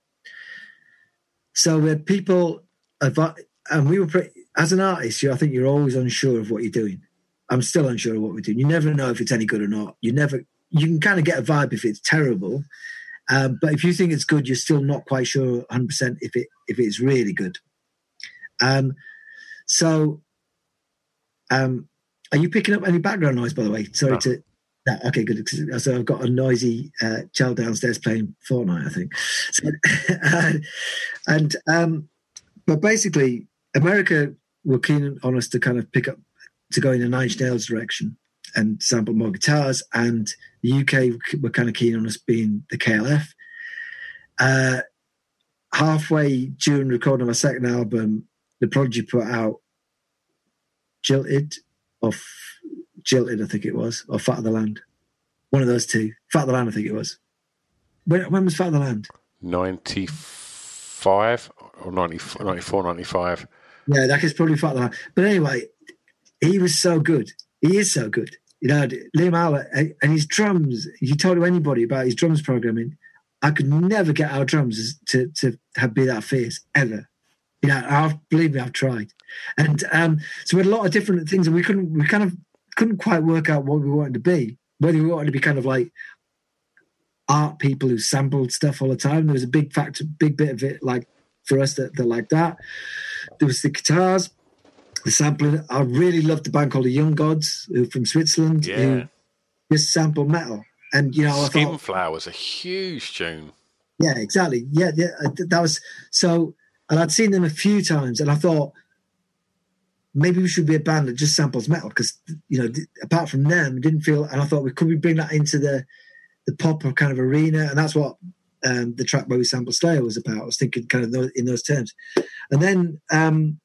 So had people, and we were pretty, as an artist, you I think you're always unsure of what you're doing. I'm still unsure of what we're doing. You never know if it's any good or not. You never, you can kind of get a vibe if it's terrible, um, but if you think it's good, you're still not quite sure 100 percent if it if it's really good. Um, so, um, are you picking up any background noise? By the way, sorry no. to okay, good. So I've got a noisy uh, child downstairs playing Fortnite, I think. So, and um, but basically, America were keen on us to kind of pick up to go in a Nine Inch Nails direction and sample more guitars, and the UK were kind of keen on us being the KLF. Uh, halfway during recording my second album, the Prodigy put out Jilted off Jilted, I think it was, or Fat of the Land. One of those two. Fat of the Land, I think it was. When, when was Fat of the Land? 95 or 90, 94, 95. Yeah, that is probably Fat of the Land. But anyway, he was so good. He is so good. You know, Liam Howlett and his drums, you told anybody about his drums programming, I could never get our drums to to have be that fierce ever. You know, I believe me, I've tried, and um, so we had a lot of different things, and we couldn't we kind of couldn't quite work out what we wanted to be. Whether we wanted to be kind of like art people who sampled stuff all the time. There was a big factor, big bit of it like for us that, that like that. There was the guitars, the sampling. I really loved the band called the Young Gods, who from Switzerland, Yeah. who just sample metal. And you know, I Skin thought, Flower was a huge tune. yeah, exactly, yeah, yeah. uh, That was so. And I'd seen them a few times, and I thought maybe we should be a band that just samples metal because you know, apart from them, it didn't feel. And I thought we could we bring that into the the pop kind of arena, and that's what um, the track where we sample Slayer was about. I was thinking kind of in those terms, and then um,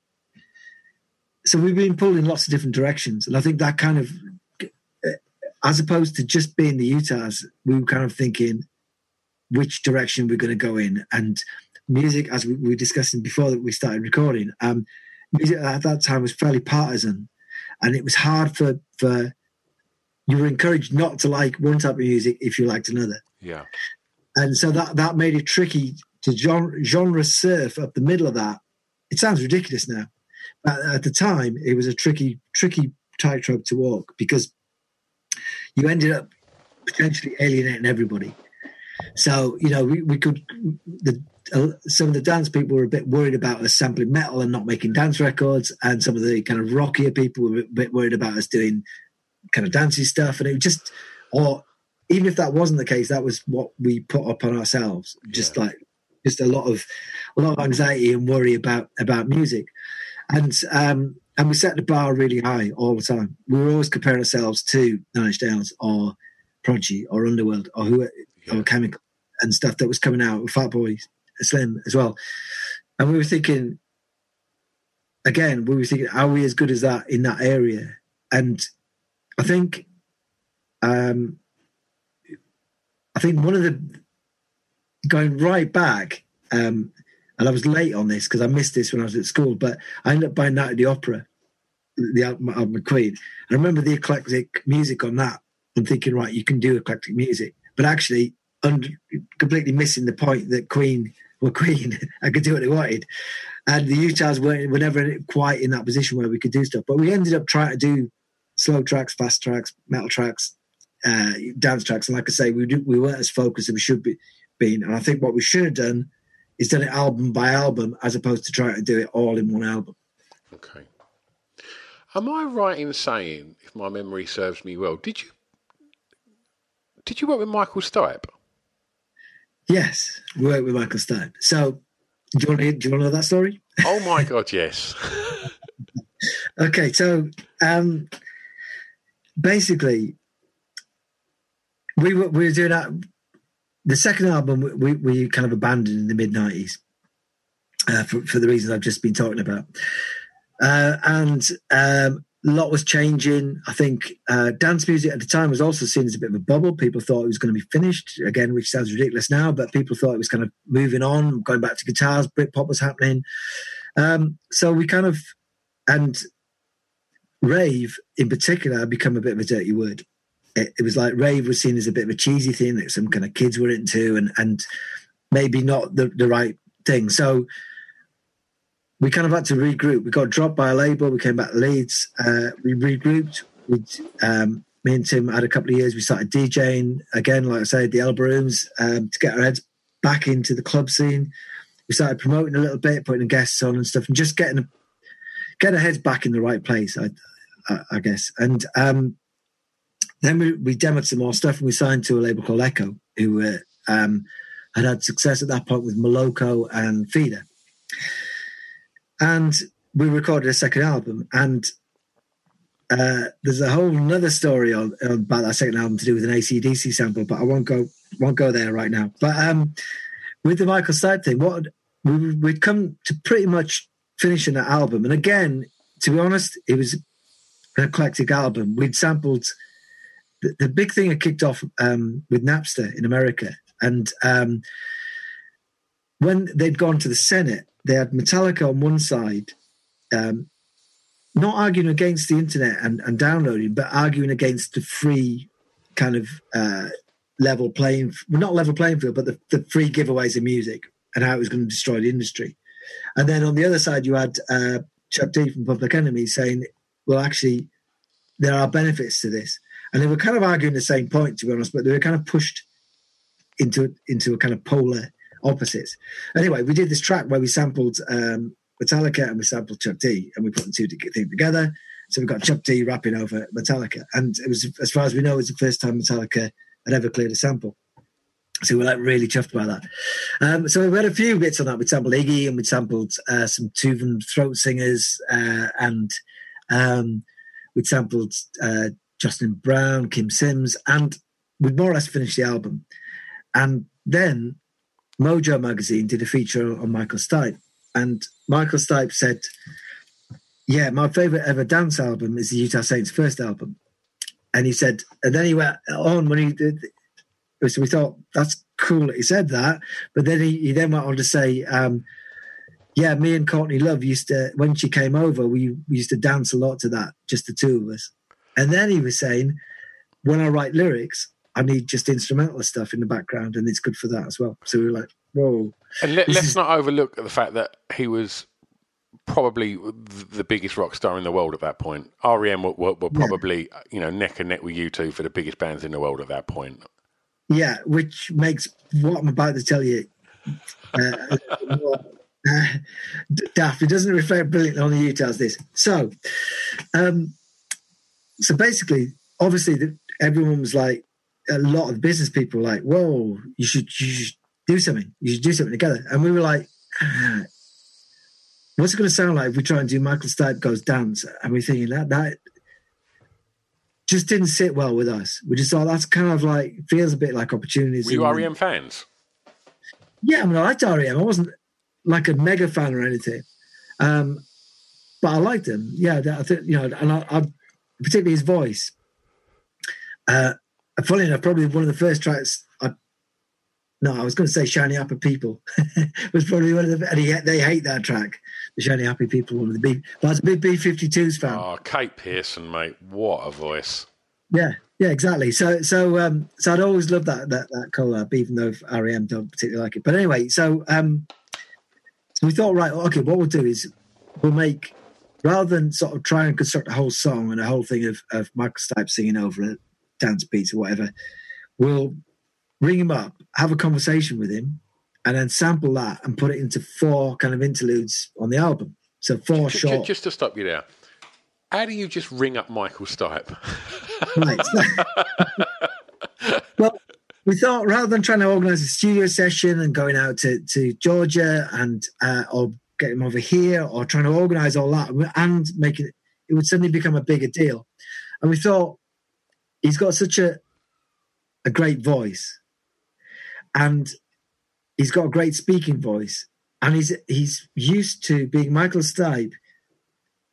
so we've been pulled in lots of different directions, and I think that kind of, uh, as opposed to just being the Utahs, we were kind of thinking which direction we're going to go in, and music, as we we were discussing before that we started recording, um, music at that time was fairly partisan, and it was hard for for you were encouraged not to like one type of music if you liked another Yeah. and so that that made it tricky to genre, genre surf up the middle of that. It sounds ridiculous now, but at the time it was a tricky tricky tightrope to walk because you ended up potentially alienating everybody. So you know we, we could the some of the dance people were a bit worried about us sampling metal and not making dance records, and some of the kind of rockier people were a bit worried about us doing kind of dancey stuff, and it just or even if that wasn't the case, that was what we put up on ourselves. Just like just a lot of a lot of anxiety and worry about about music, and um, and we set the bar really high all the time. We were always comparing ourselves to Nine Inch Nails or Prodigy or Underworld or who or Chemical and stuff that was coming out with Fat Boy Slim as well, and we were thinking. Again, we were thinking, are we as good as that in that area? And I think um, I think one of the going right back, um, and I was late on this because I missed this when I was at school, but I ended up buying Night at the Opera, the album, album of Queen. I remember the eclectic music on that and thinking, right, you can do eclectic music, but actually under, completely missing the point that Queen were Queen and could do what they wanted. And the Utahs weren't, were never quite in that position where we could do stuff. But we ended up trying to do slow tracks, fast tracks, metal tracks, uh, dance tracks. And like I say, we do, we weren't as focused as we should be been. And I think what we should have done is done it album by album as opposed to trying to do it all in one album. Okay. Am I right in saying, if my memory serves me well, did you did you work with Michael Stipe? Yes, we worked with Michael Stipe. So do you want to, do you want to know that story? Oh my God, yes. Okay, so um, basically, we were we were doing that. The second album we we kind of abandoned in the mid nineties uh, for for the reasons I've just been talking about, uh, and um, a lot was changing. I think uh, dance music at the time was also seen as a bit of a bubble. People thought it was going to be finished again, which sounds ridiculous now, but people thought it was kind of moving on, going back to guitars. Britpop was happening, um, so we kind of and rave in particular had become a bit of a dirty word. It, it was like rave was seen as a bit of a cheesy thing that some kind of kids were into, and and maybe not the, the right thing. So we kind of had to regroup. We got dropped by a label. We came back to Leeds. Uh, we regrouped. We, um, me and Tim had a couple of years. We started DJing again, like I said, the Elbow Rooms um, to get our heads back into the club scene. We started promoting a little bit, putting guests on and stuff, and just getting getting our heads back in the right place, I, I, I guess. And um, then we, we demoed some more stuff, and we signed to a label called Echo, who uh, had had success at that point with Moloko and Feeder and we recorded a second album and uh, there's a whole another story on, about that second album to do with an ACDC sample, but I won't go won't go there right now. But um, with the Michael Stipe thing, what we, we'd come to pretty much finishing that album, and again, to be honest, it was an eclectic album. We'd sampled the, the big thing had kicked off um, with Napster in America, and um, when they'd gone to the Senate, they had Metallica on one side, um, not arguing against the internet and, and downloading, but arguing against the free kind of uh, level playing, well, not level playing field, but the, the free giveaways of music and how it was going to destroy the industry. And then on the other side, you had uh, Chuck D from Public Enemy saying, well, actually, there are benefits to this. And they were kind of arguing the same point, to be honest, but they were kind of pushed into into a kind of polar opposites. Anyway, we did this track where we sampled um, Metallica and we sampled Chuck D, and we put the two together. So we got Chuck D rapping over Metallica, and it was, as far as we know, it was the first time Metallica had ever cleared a sample. So we're like really chuffed by that. Um, so we had a few bits on that. We sampled Iggy and we sampled uh, some Tuvan throat singers uh, and um, we sampled uh, Justin Brown, Kim Sims, and we'd more or less finished the album. And then Mojo magazine did a feature on Michael Stipe. And Michael Stipe said, Yeah, my favorite ever dance album is the Utah Saints' first album. And he said, and then he went on when he did. So we thought that's cool that he said that. But then he, he then went on to say, um, yeah, me and Courtney Love used to, when she came over, we, we used to dance a lot to that, just the two of us. And then he was saying, when I write lyrics, I need just instrumental stuff in the background, and it's good for that as well. So we were like, whoa. And let, us not overlook the fact that he was probably the biggest rock star in the world at that point. REM were, were, were probably, yeah. you know, neck and neck with U2 for the biggest bands in the world at that point. Yeah, which makes what I'm about to tell you uh, uh, daft. It doesn't reflect brilliantly on the details. This so, um, so basically, obviously, the, everyone was like, a lot of business people were like, "Whoa, you should, you should do something. You should do something together." And we were like, ah, "What's it going to sound like if we try and do Michael Stipe goes dance?" And we're thinking that that just didn't sit well with us. We just thought that's kind of like feels a bit like opportunities. Were you REM fans? Yeah, I mean, I liked REM. I wasn't like a mega fan or anything, um, but I liked him. Yeah, I think you know, and I, I particularly his voice. Uh, funny enough, probably one of the first tracks. I no, I was going to say "Shiny Happy People" was probably one of the, and he, they hate that track, the "Shiny Happy People" one of the B. But I was a big B52s fan. Oh, Kate Pierson, mate, what a voice! Yeah, yeah, exactly. So, so, um, so I'd always loved that that that collab, even though REM don't particularly like it. But anyway, so um, so we thought, right, okay, what we'll do is we'll make rather than sort of try and construct a whole song and a whole thing of, of Michael Stipe singing over it, dance beats or whatever, we'll ring him up, have a conversation with him, and then sample that and put it into four kind of interludes on the album. So four just, short. Just to stop you there, how do you just ring up Michael Stipe? right. well, we thought rather than trying to organize a studio session and going out to, to Georgia and uh, or get him over here or trying to organize all that and make it, it would suddenly become a bigger deal. And we thought he's got such a a great voice, and he's got a great speaking voice, and he's he's used to being Michael Stipe.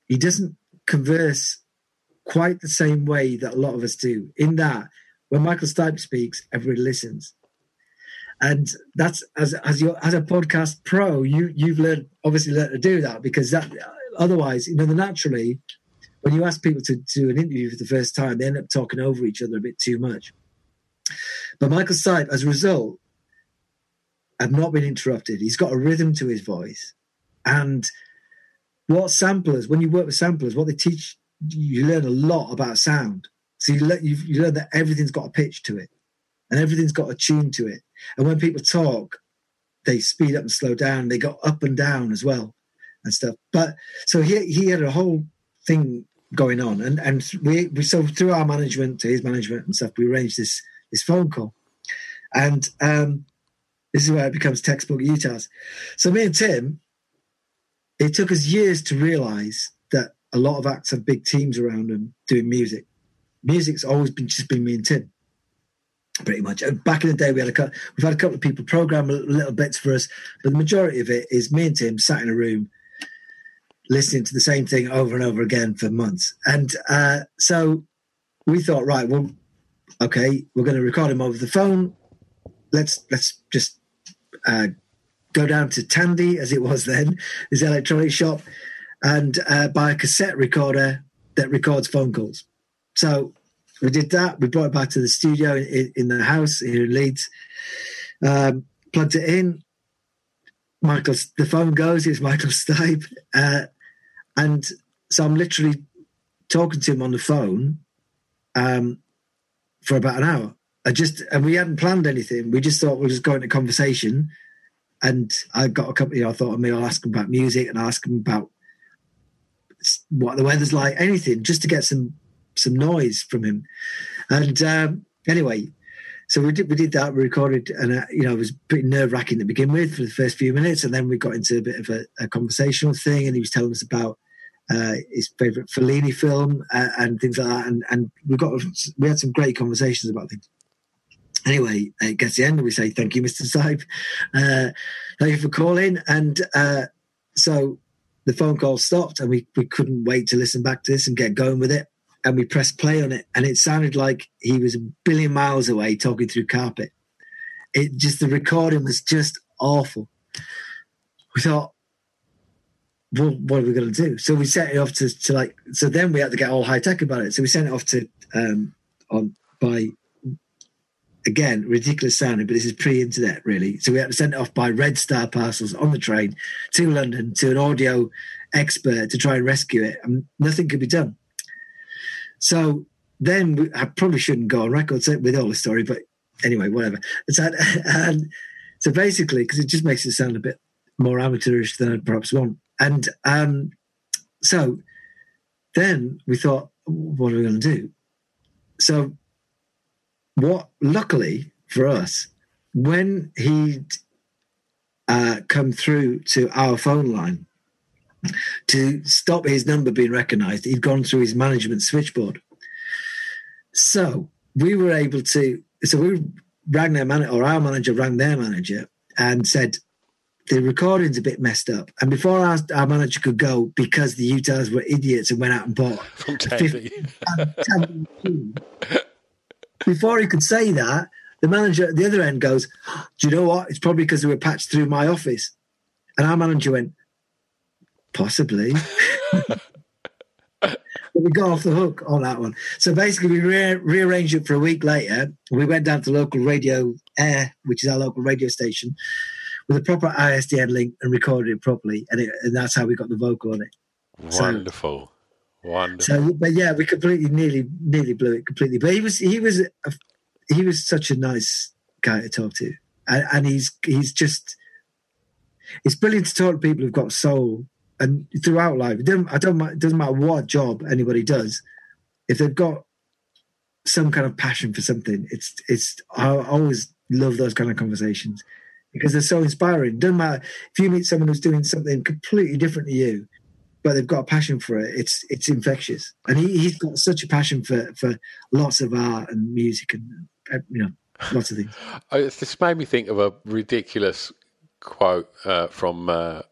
He doesn't converse quite the same way that a lot of us do. In that, when Michael Stipe speaks, everybody listens and that's as as your as a podcast pro, you you've learned obviously learned to do that because that otherwise, you know, naturally, when you ask people to do an interview for the first time, they end up talking over each other a bit too much. But Michael Stipe, as a result, had not been interrupted. He's got a rhythm to his voice, and what samplers, when you work with samplers, what they teach you learn a lot about sound. So you, you, you learn that everything's got a pitch to it, and everything's got a tune to it and when people talk, they speed up and slow down. They go up and down as well and stuff. But so he he had a whole thing going on, and and we, we so through our management to his management and stuff, we arranged this this phone call, and um, this is where it becomes textbook Utahs. So me and Tim, it took us years to realize that a lot of acts have big teams around them doing music. Music's always been just been me and Tim pretty much. Back in the day, we had a we've had a couple of people program little bits for us, but the majority of it is me and Tim sat in a room listening to the same thing over and over again for months. And uh, so we thought, right, well, okay, we're going to record him over the phone. Let's let's just uh, go down to Tandy, as it was then, his electronic shop, and uh, buy a cassette recorder that records phone calls. So we did that. We brought it back to the studio in, in the house here in Leeds. Um, plugged it in. Michael, the phone goes. It's Michael Stipe, uh, and so I'm literally talking to him on the phone um, for about an hour. I just and we hadn't planned anything. We just thought we'll just go into conversation. And I got a couple. You know, I thought, I mean, I'll ask him about music and ask him about what the weather's like, anything, just to get some some noise from him. And um, anyway, so we did we did that. We recorded, and uh, you know, it was pretty nerve wracking to begin with for the first few minutes, and then we got into a bit of a, a conversational thing, and he was telling us about uh, his favorite Fellini film uh, and things like that, and and we got we had some great conversations about things. Anyway, it gets the end, and we say thank you, Mr. Stipe. Uh, thank you for calling, and uh, so the phone call stopped, and we we couldn't wait to listen back to this and get going with it and we pressed play on it, and it sounded like he was a billion miles away talking through carpet. It just the recording was just awful. We thought, well, what are we going to do? So we sent it off to, to like. So then we had to get all high tech about it. So we sent it off to um, on by again ridiculous sounding, but this is pre-internet really. So we had to send it off by Red Star parcels on the train to London to an audio expert to try and rescue it, and nothing could be done. So then I probably shouldn't go on record with all the story, but anyway, whatever. So, and so basically, because it just makes it sound a bit more amateurish than I'd perhaps want. And um, so then we thought, what are we going to do? So, what luckily for us, when he'd uh, come through to our phone line, to stop his number being recognized, he'd gone through his management switchboard. So we were able to, so we rang their manager, or our manager rang their manager and said, the recording's a bit messed up. And before our, our manager could go, because the Utahs were idiots and went out and bought from before he could say that, the manager at the other end goes, Do you know what? It's probably because they were patched through my office. And our manager went, Possibly. we got off the hook on that one. So basically, we re- rearranged it for a week later. We went down to local Radio Aire, which is our local radio station, with a proper ISDN link and recorded it properly, and, it, and that's how we got the vocal on it. Wonderful, so, wonderful. So, but yeah, we completely, nearly, nearly blew it completely. But he was, he was, a, he was such a nice guy to talk to, and, and he's, he's just, it's brilliant to talk to people who've got soul and throughout life, it doesn't, I don't, it doesn't matter what job anybody does, if they've got some kind of passion for something, it's it's. I always love those kind of conversations because they're so inspiring. Doesn't matter if you meet someone who's doing something completely different to you, but they've got a passion for it. It's it's infectious, and he, he's got such a passion for for lots of art and music and you know lots of things. This made me think of a ridiculous quote uh, from uh,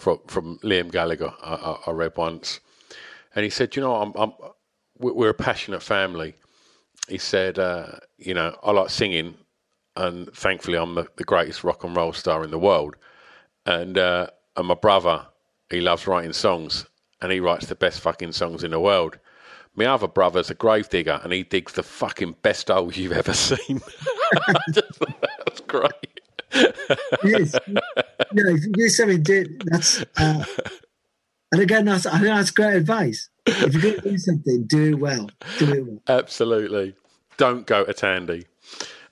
from from Liam Gallagher. I, I, read once, and he said, "You know, I'm, I'm we're a passionate family." He said, uh, "You know, I like singing, and thankfully, I'm the, the greatest rock and roll star in the world." And uh, and my brother, he loves writing songs, and he writes the best fucking songs in the world. My other brother's a grave digger, and he digs the fucking best holes you've ever seen. That's great yes, yeah, if you do something, do, that's uh, and again, that's I think that's great advice. If you're going to do something, do it well. Do it well. Absolutely. Don't go to Tandy.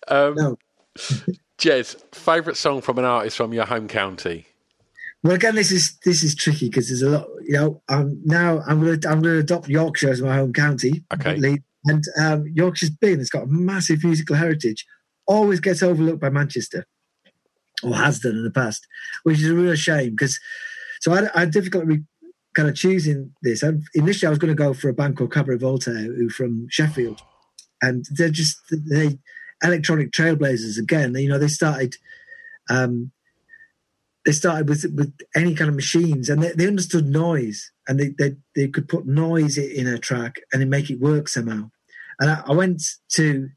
Um, no. Jez, favourite song from an artist from your home county? Well, again, this is this is tricky because there's a lot. You know, um, now I'm going to I'm going to adopt Yorkshire as my home county. Okay. And um, Yorkshire's big. It's got a massive musical heritage. Always gets overlooked by Manchester or has done in the past, which is a real shame because. So I, I had difficulty kind of choosing this. I, initially, I was going to go for a band called Cabaret Voltaire, who from Sheffield, and they're just they electronic trailblazers again. You know, they started. Um, they started with with any kind of machines, and they, they understood noise, and they, they they could put noise in a track and make it work somehow. And I, I went to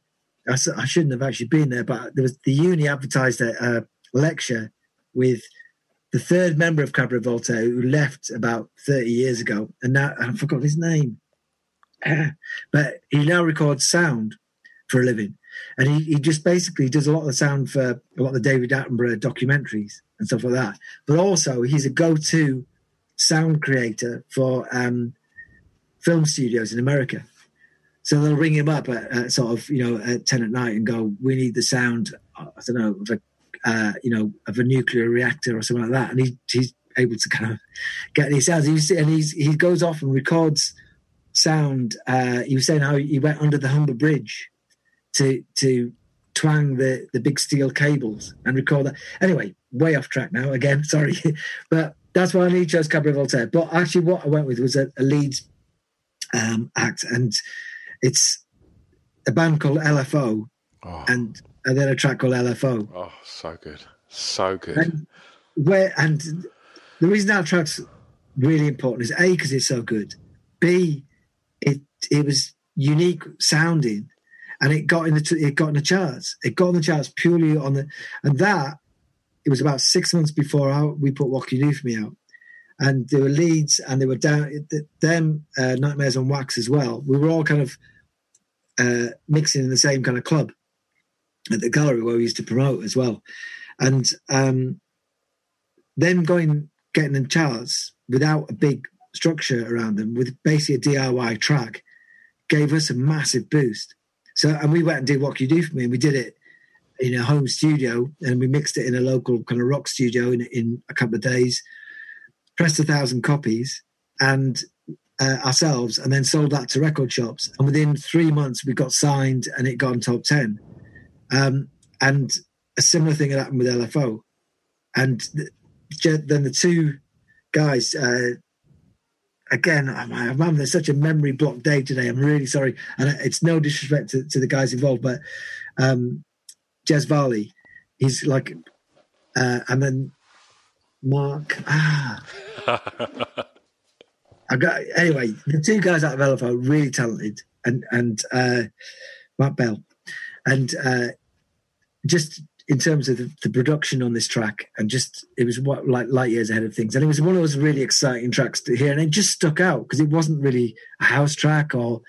I, I, shouldn't have actually been there, but there was the uni advertised a, lecture with the third member of Cabaret Voltaire who left about 30 years ago. And now I forgot his name. but he now records sound for a living. And he, he just basically does a lot of the sound for a lot of the David Attenborough documentaries and stuff like that. But also, he's a go to sound creator for um, film studios in America. So they'll ring him up at, at, sort of, you know, at 10 at night and go, we need the sound, I don't know, of a, uh, you know, of a nuclear reactor or something like that. And he, he's able to kind of get these sounds. He's, and he's, he goes off and records sound. Uh, he was saying how he went under the Humber Bridge to, to twang the, the big steel cables and record that. Anyway, way off track now again, sorry. but that's why I chose Cabaret Voltaire. But actually, what I went with was a, a Leeds um, act, and it's a band called LFO, oh. and and then a track called LFO. Oh, so good, so good. And where and the reason that track's really important is a because it's so good. B, it it was unique sounding, and it got in the it got in the charts. It got in the charts purely on the and that it was about six months before I, we put What Can You Do For Me out. And there were Leeds, and they were down, them uh, Nightmares on Wax as well. We were all kind of uh, mixing in the same kind of club at the gallery where we used to promote as well. And um, them going, getting in charts without a big structure around them, with basically a DIY track, gave us a massive boost. So, and we went and did What You Do For Me, and we did it in a home studio and we mixed it in a local kind of rock studio in, in a couple of days, pressed a thousand copies and uh, ourselves, and then sold that to record shops. And within three months, we got signed and it got on top 10. Um, and a similar thing had happened with LFO. And the, then the two guys, uh, again, I'm, I'm having such a memory block day today. I'm really sorry. And it's no disrespect to, to the guys involved, but um, Gez Varley. He's like, uh, and then Mark. Ah. I got anyway. The two guys out of LFO are really talented, and and uh, Matt Bell, and uh, just in terms of the, the, production on this track, and just it was what like light years ahead of things, and it was one of those really exciting tracks to hear, and it just stuck out because it wasn't really a house track or,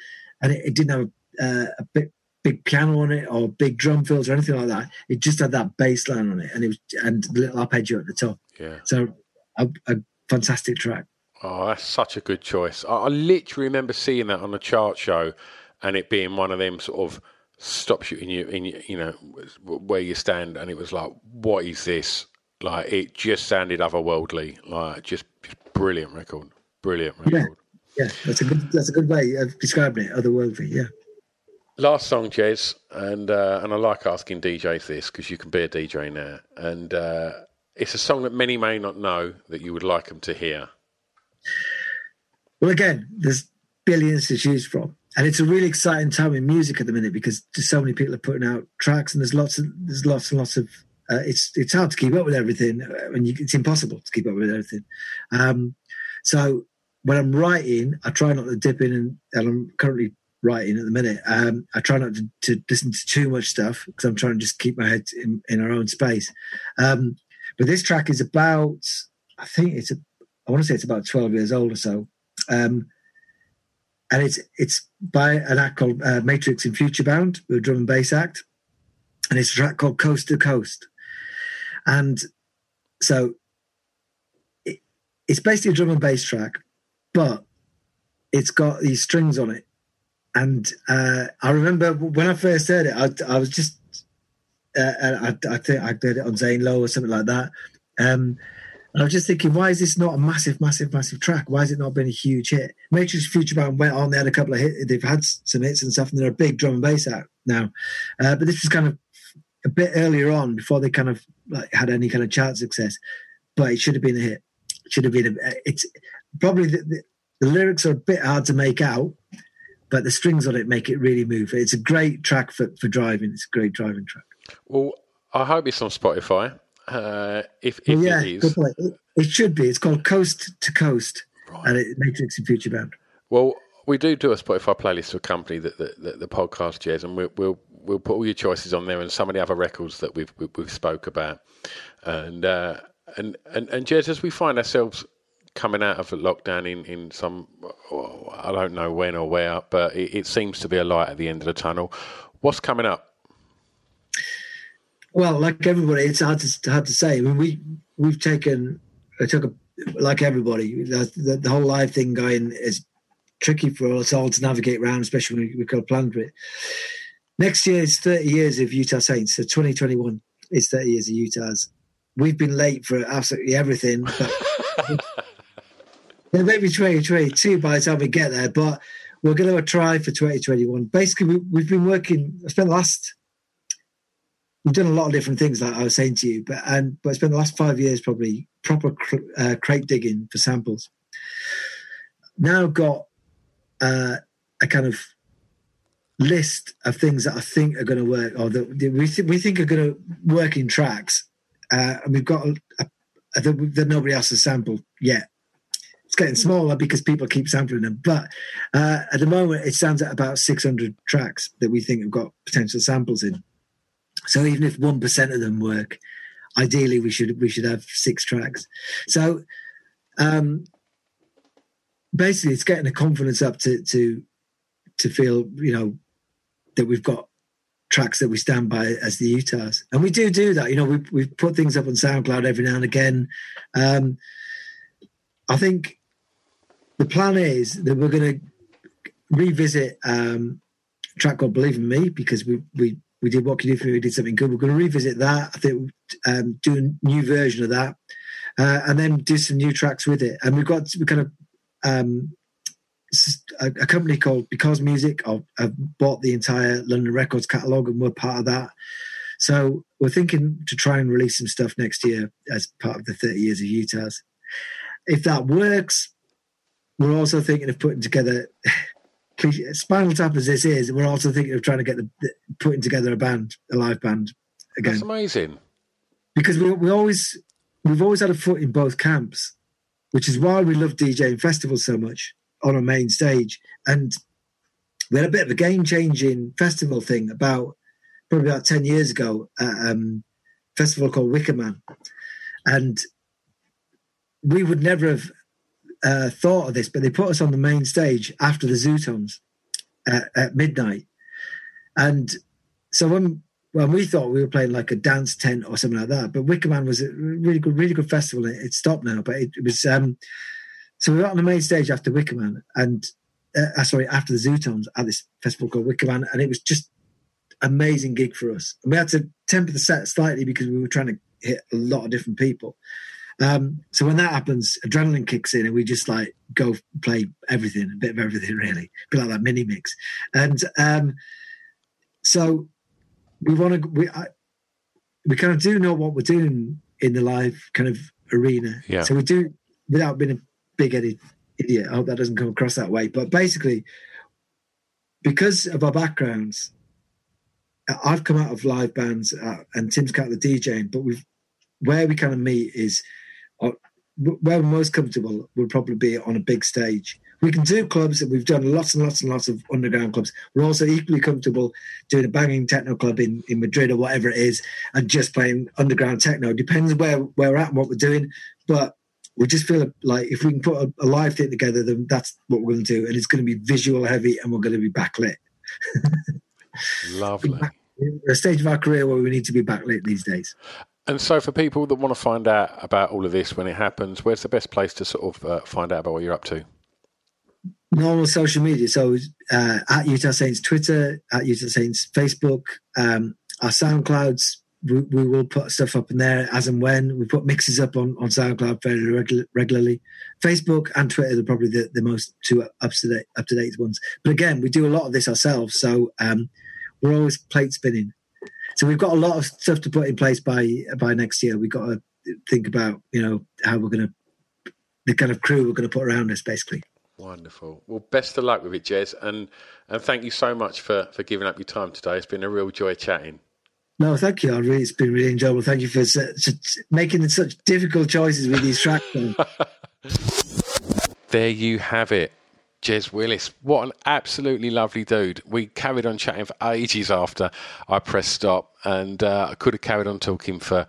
and it, it didn't have uh, a bit big piano on it or big drum fills or anything like that. It just had that bass line on it, and it was and the little arpeggio at the top. Yeah. So a, a fantastic track. Oh, that's such a good choice. I, I, literally remember seeing that on a chart show, and it being one of them sort of stops you in your in your, you know where you stand, and it was like, what is this? Like it just sounded otherworldly. Like just, just brilliant record, brilliant record. Yeah. Yeah, that's a good that's a good way of describing it. Otherworldly, yeah. Last song, Jez, and uh, and I like asking DJs this because you can be a DJ now, and uh, it's a song that many may not know that you would like them to hear. Well, again, there's billions to choose from, and it's a really exciting time in music at the minute because just so many people are putting out tracks, and there's lots of there's lots and lots of. Uh, it's it's hard to keep up with everything, and you, it's impossible to keep up with everything. Um, so when I'm writing, I try not to dip in, and, and I'm currently writing at the minute. Um, I try not to, to, listen to too much stuff because I'm trying to just keep my head in, in our own space. Um, but this track is about, I think it's, a, I want to say it's about 12 years old or so. Um, and it's it's by an act called uh, Matrix in Futurebound, a drum and bass act, and it's a track called Coast to Coast. And so it, it's basically a drum and bass track, but it's got these strings on it and uh, I remember when I first heard it, I, I was just, uh, I, I, think I heard it on Zane Lowe or something like that. Um, and I was just thinking, why is this not a massive, massive, massive track? Why has it not been a huge hit? Matrix Futurebound went on, they had a couple of hits, they've had some hits and stuff, and they're a big drum and bass out now. Uh, but this was kind of a bit earlier on before they kind of like, had any kind of chart success. But it should have been a hit. It should have been a, it's probably the, the, the lyrics are a bit hard to make out but the strings on it make it really move. It's a great track for, for driving. It's a great driving track. Well, I hope it's on Spotify. Uh, if if well, yeah, it is, it, it, should be. It's called Coast to Coast, right. and it Matrix in Futurebound. Well, we do do a Spotify playlist to accompany the the, the, the podcast, Jez, and we'll, we'll we'll put all your choices on there and some of the other records that we've we've, we've spoke about, and uh, and and and Jez, as we find ourselves coming out of lockdown in, in some, I don't know when or where, but it, it seems to be a light at the end of the tunnel. What's coming up? Well, like everybody, it's hard to hard to say. I mean, we we've taken I took a like everybody the, the, the whole live thing going is tricky for us all to navigate around, especially when we, we could have planned for it. Next year is 30 years of Utah Saints, so 2021 is 30 years of Utah's. We've been late for absolutely everything. But there may be 2022 by the time we get there, but we're going to try for 2021. Basically, we, have been working. I spent the last. We've done a lot of different things, like I was saying to you, but and but I spent the last five years probably proper uh, crate digging for samples. Now I've got uh, a kind of list of things that I think are going to work, or that we th- we think are going to work in tracks. Uh, and we've got a, a, a, that nobody else has sampled yet. It's getting smaller because people keep sampling them, but uh, at the moment it stands at about 600 tracks that we think have got potential samples in. So even if one percent of them work, ideally we should we should have six tracks. So um, basically, it's getting the confidence up to to to feel you know that we've got tracks that we stand by as the Utahs, and we do do that. You know, we we put things up on SoundCloud every now and again. Um, I think the plan is that we're going to revisit um, track called "Believe in Me" because we we we did what can you do for me? We did something good. We're going to revisit that. I think um, do a new version of that, uh, and then do some new tracks with it. And we've got we kind of um, a, a, company called Because Music I've bought the entire London Records catalog, and we're part of that. So we're thinking to try and release some stuff next year as part of the 30 years of Utah's. If that works, we're also thinking of putting together. Spinal Tap as this is, we're also thinking of trying to get the, the putting together a band, a live band again. That's amazing. Because we we always we've always had a foot in both camps, which is why we love DJing festivals so much on a main stage. And we had a bit of a game changing festival thing about probably about 10 years ago at um, a festival called Wicker Man. And we would never have uh, thought of this, but they put us on the main stage after the Zutons at, at midnight. And so when when we thought we were playing like a dance tent or something like that, but Wicker Man was a really good, really good festival. It, it stopped now, but it, it was um, so we were on the main stage after Wickerman, and uh, uh, sorry, after the Zutons at this festival called Wickerman, and it was just amazing gig for us. And we had to temper the set slightly because we were trying to hit a lot of different people. Um, so when that happens, adrenaline kicks in, and we just like go play everything, a bit of everything, really, a bit like that mini mix. And um, so we want to we I, we kind of do know what we're doing in the live kind of arena. Yeah. So we do without being a big-headed idiot. I hope that doesn't come across that way. But basically, because of our backgrounds, I've come out of live bands uh, and Tim's got the DJing, but we've where we kind of meet is uh, where we're most comfortable would probably be on a big stage. We can do clubs, and we've done lots and lots and lots of underground clubs. We're also equally comfortable doing a banging techno club in, in Madrid or whatever it is, and just playing underground techno. Depends where, where we're at and what we're doing. But we just feel like if we can put a, a live thing together, then that's what we're going to do, and it's going to be visual heavy, and we're going to be backlit. Lovely. a stage of our career where we need to be backlit these days. And so, for people that want to find out about all of this when it happens, where's the best place to sort of uh, find out about what you're up to? Normal social media. So, uh, at Utah Saints Twitter, at Utah Saints Facebook, um, our SoundClouds, we, we, will put stuff up in there as and when. We put mixes up on, on SoundCloud fairly regu- regularly. Facebook and Twitter are probably the, the most two up to date up to date ones. But again, we do a lot of this ourselves, so um, we're always plate spinning. So we've got a lot of stuff to put in place by by next year. We've got to think about you know how we're going to the kind of crew we're going to put around us, basically. Wonderful. Well, best of luck with it, Jez, and and thank you so much for for giving up your time today. It's been a real joy chatting. No, thank you. I really, it's been really enjoyable. Thank you for such, making such difficult choices with these tracks. there you have it. Jez Willis. What an absolutely lovely dude. We carried on chatting for ages after I pressed stop, and uh, I could have carried on talking for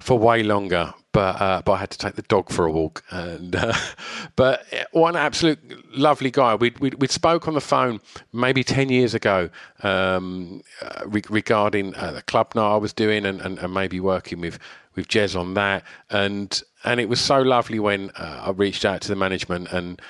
for way longer, but uh, but I had to take the dog for a walk. And uh, but one absolute lovely guy. We we we spoke on the phone maybe ten years ago um, uh, re- regarding uh, the club night I was doing and, and, and, maybe working with with Jez on that. And and it was so lovely when uh, I reached out to the management and.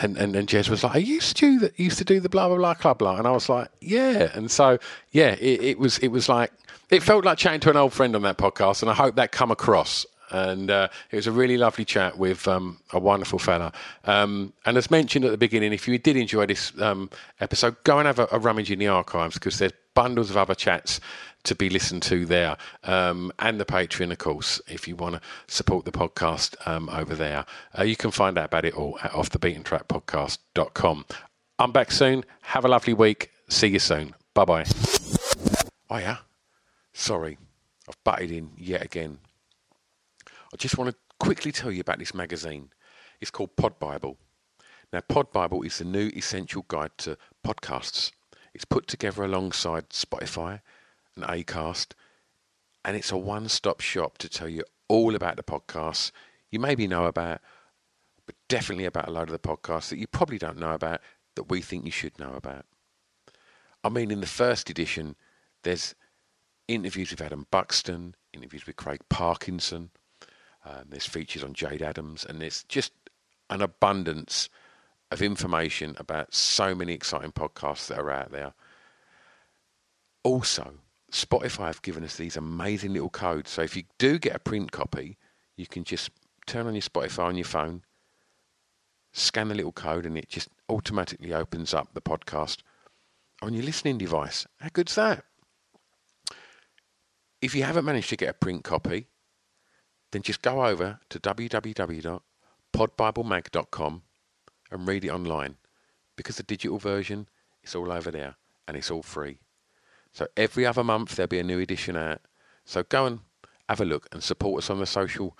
And, and and Jez was like, "Are you Stu that used to do the blah blah blah club light?" And I was like, "Yeah." And so, yeah, it, it was it was like it felt like chatting to an old friend on that podcast, and I hope that come across. And uh, it was a really lovely chat with um, a wonderful fella. Um, and as mentioned at the beginning, if you did enjoy this um, episode, go and have a, a rummage in the archives because there's bundles of other chats to be listened to there, um, and the Patreon, of course, if you want to support the podcast um, over there. Uh, you can find out about it all at offthebeatentrackpodcast.com. I'm back soon. Have a lovely week. See you soon. Bye bye. Oh, yeah. Sorry, I've butted in yet again. I just want to quickly tell you about this magazine. It's called Pod Bible. Now, Pod Bible is the new essential guide to podcasts. It's put together alongside Spotify and Acast, and it's a one-stop shop to tell you all about the podcasts you maybe know about, but definitely about a load of the podcasts that you probably don't know about that we think you should know about. I mean, in the first edition, there's interviews with Adam Buxton, interviews with Craig Parkinson. Um, there's features on Jade Adams, and there's just an abundance of information about so many exciting podcasts that are out there. Also, Spotify have given us these amazing little codes. So if you do get a print copy, you can just turn on your Spotify on your phone, scan the little code, and it just automatically opens up the podcast on your listening device. How good's that? If you haven't managed to get a print copy, then just go over to www.podbiblemag.com and read it online because the digital version is all over there and it's all free. So every other month there'll be a new edition out. So go and have a look and support us on the social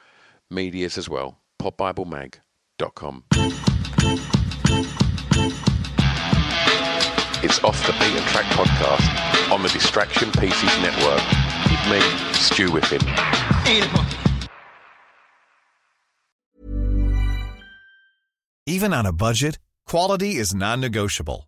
medias as well. podbiblemag.com. It's Off the Beaten Track podcast on the Distraction Pieces Network with me, Stu Whiffen. Even on a budget, quality is non-negotiable.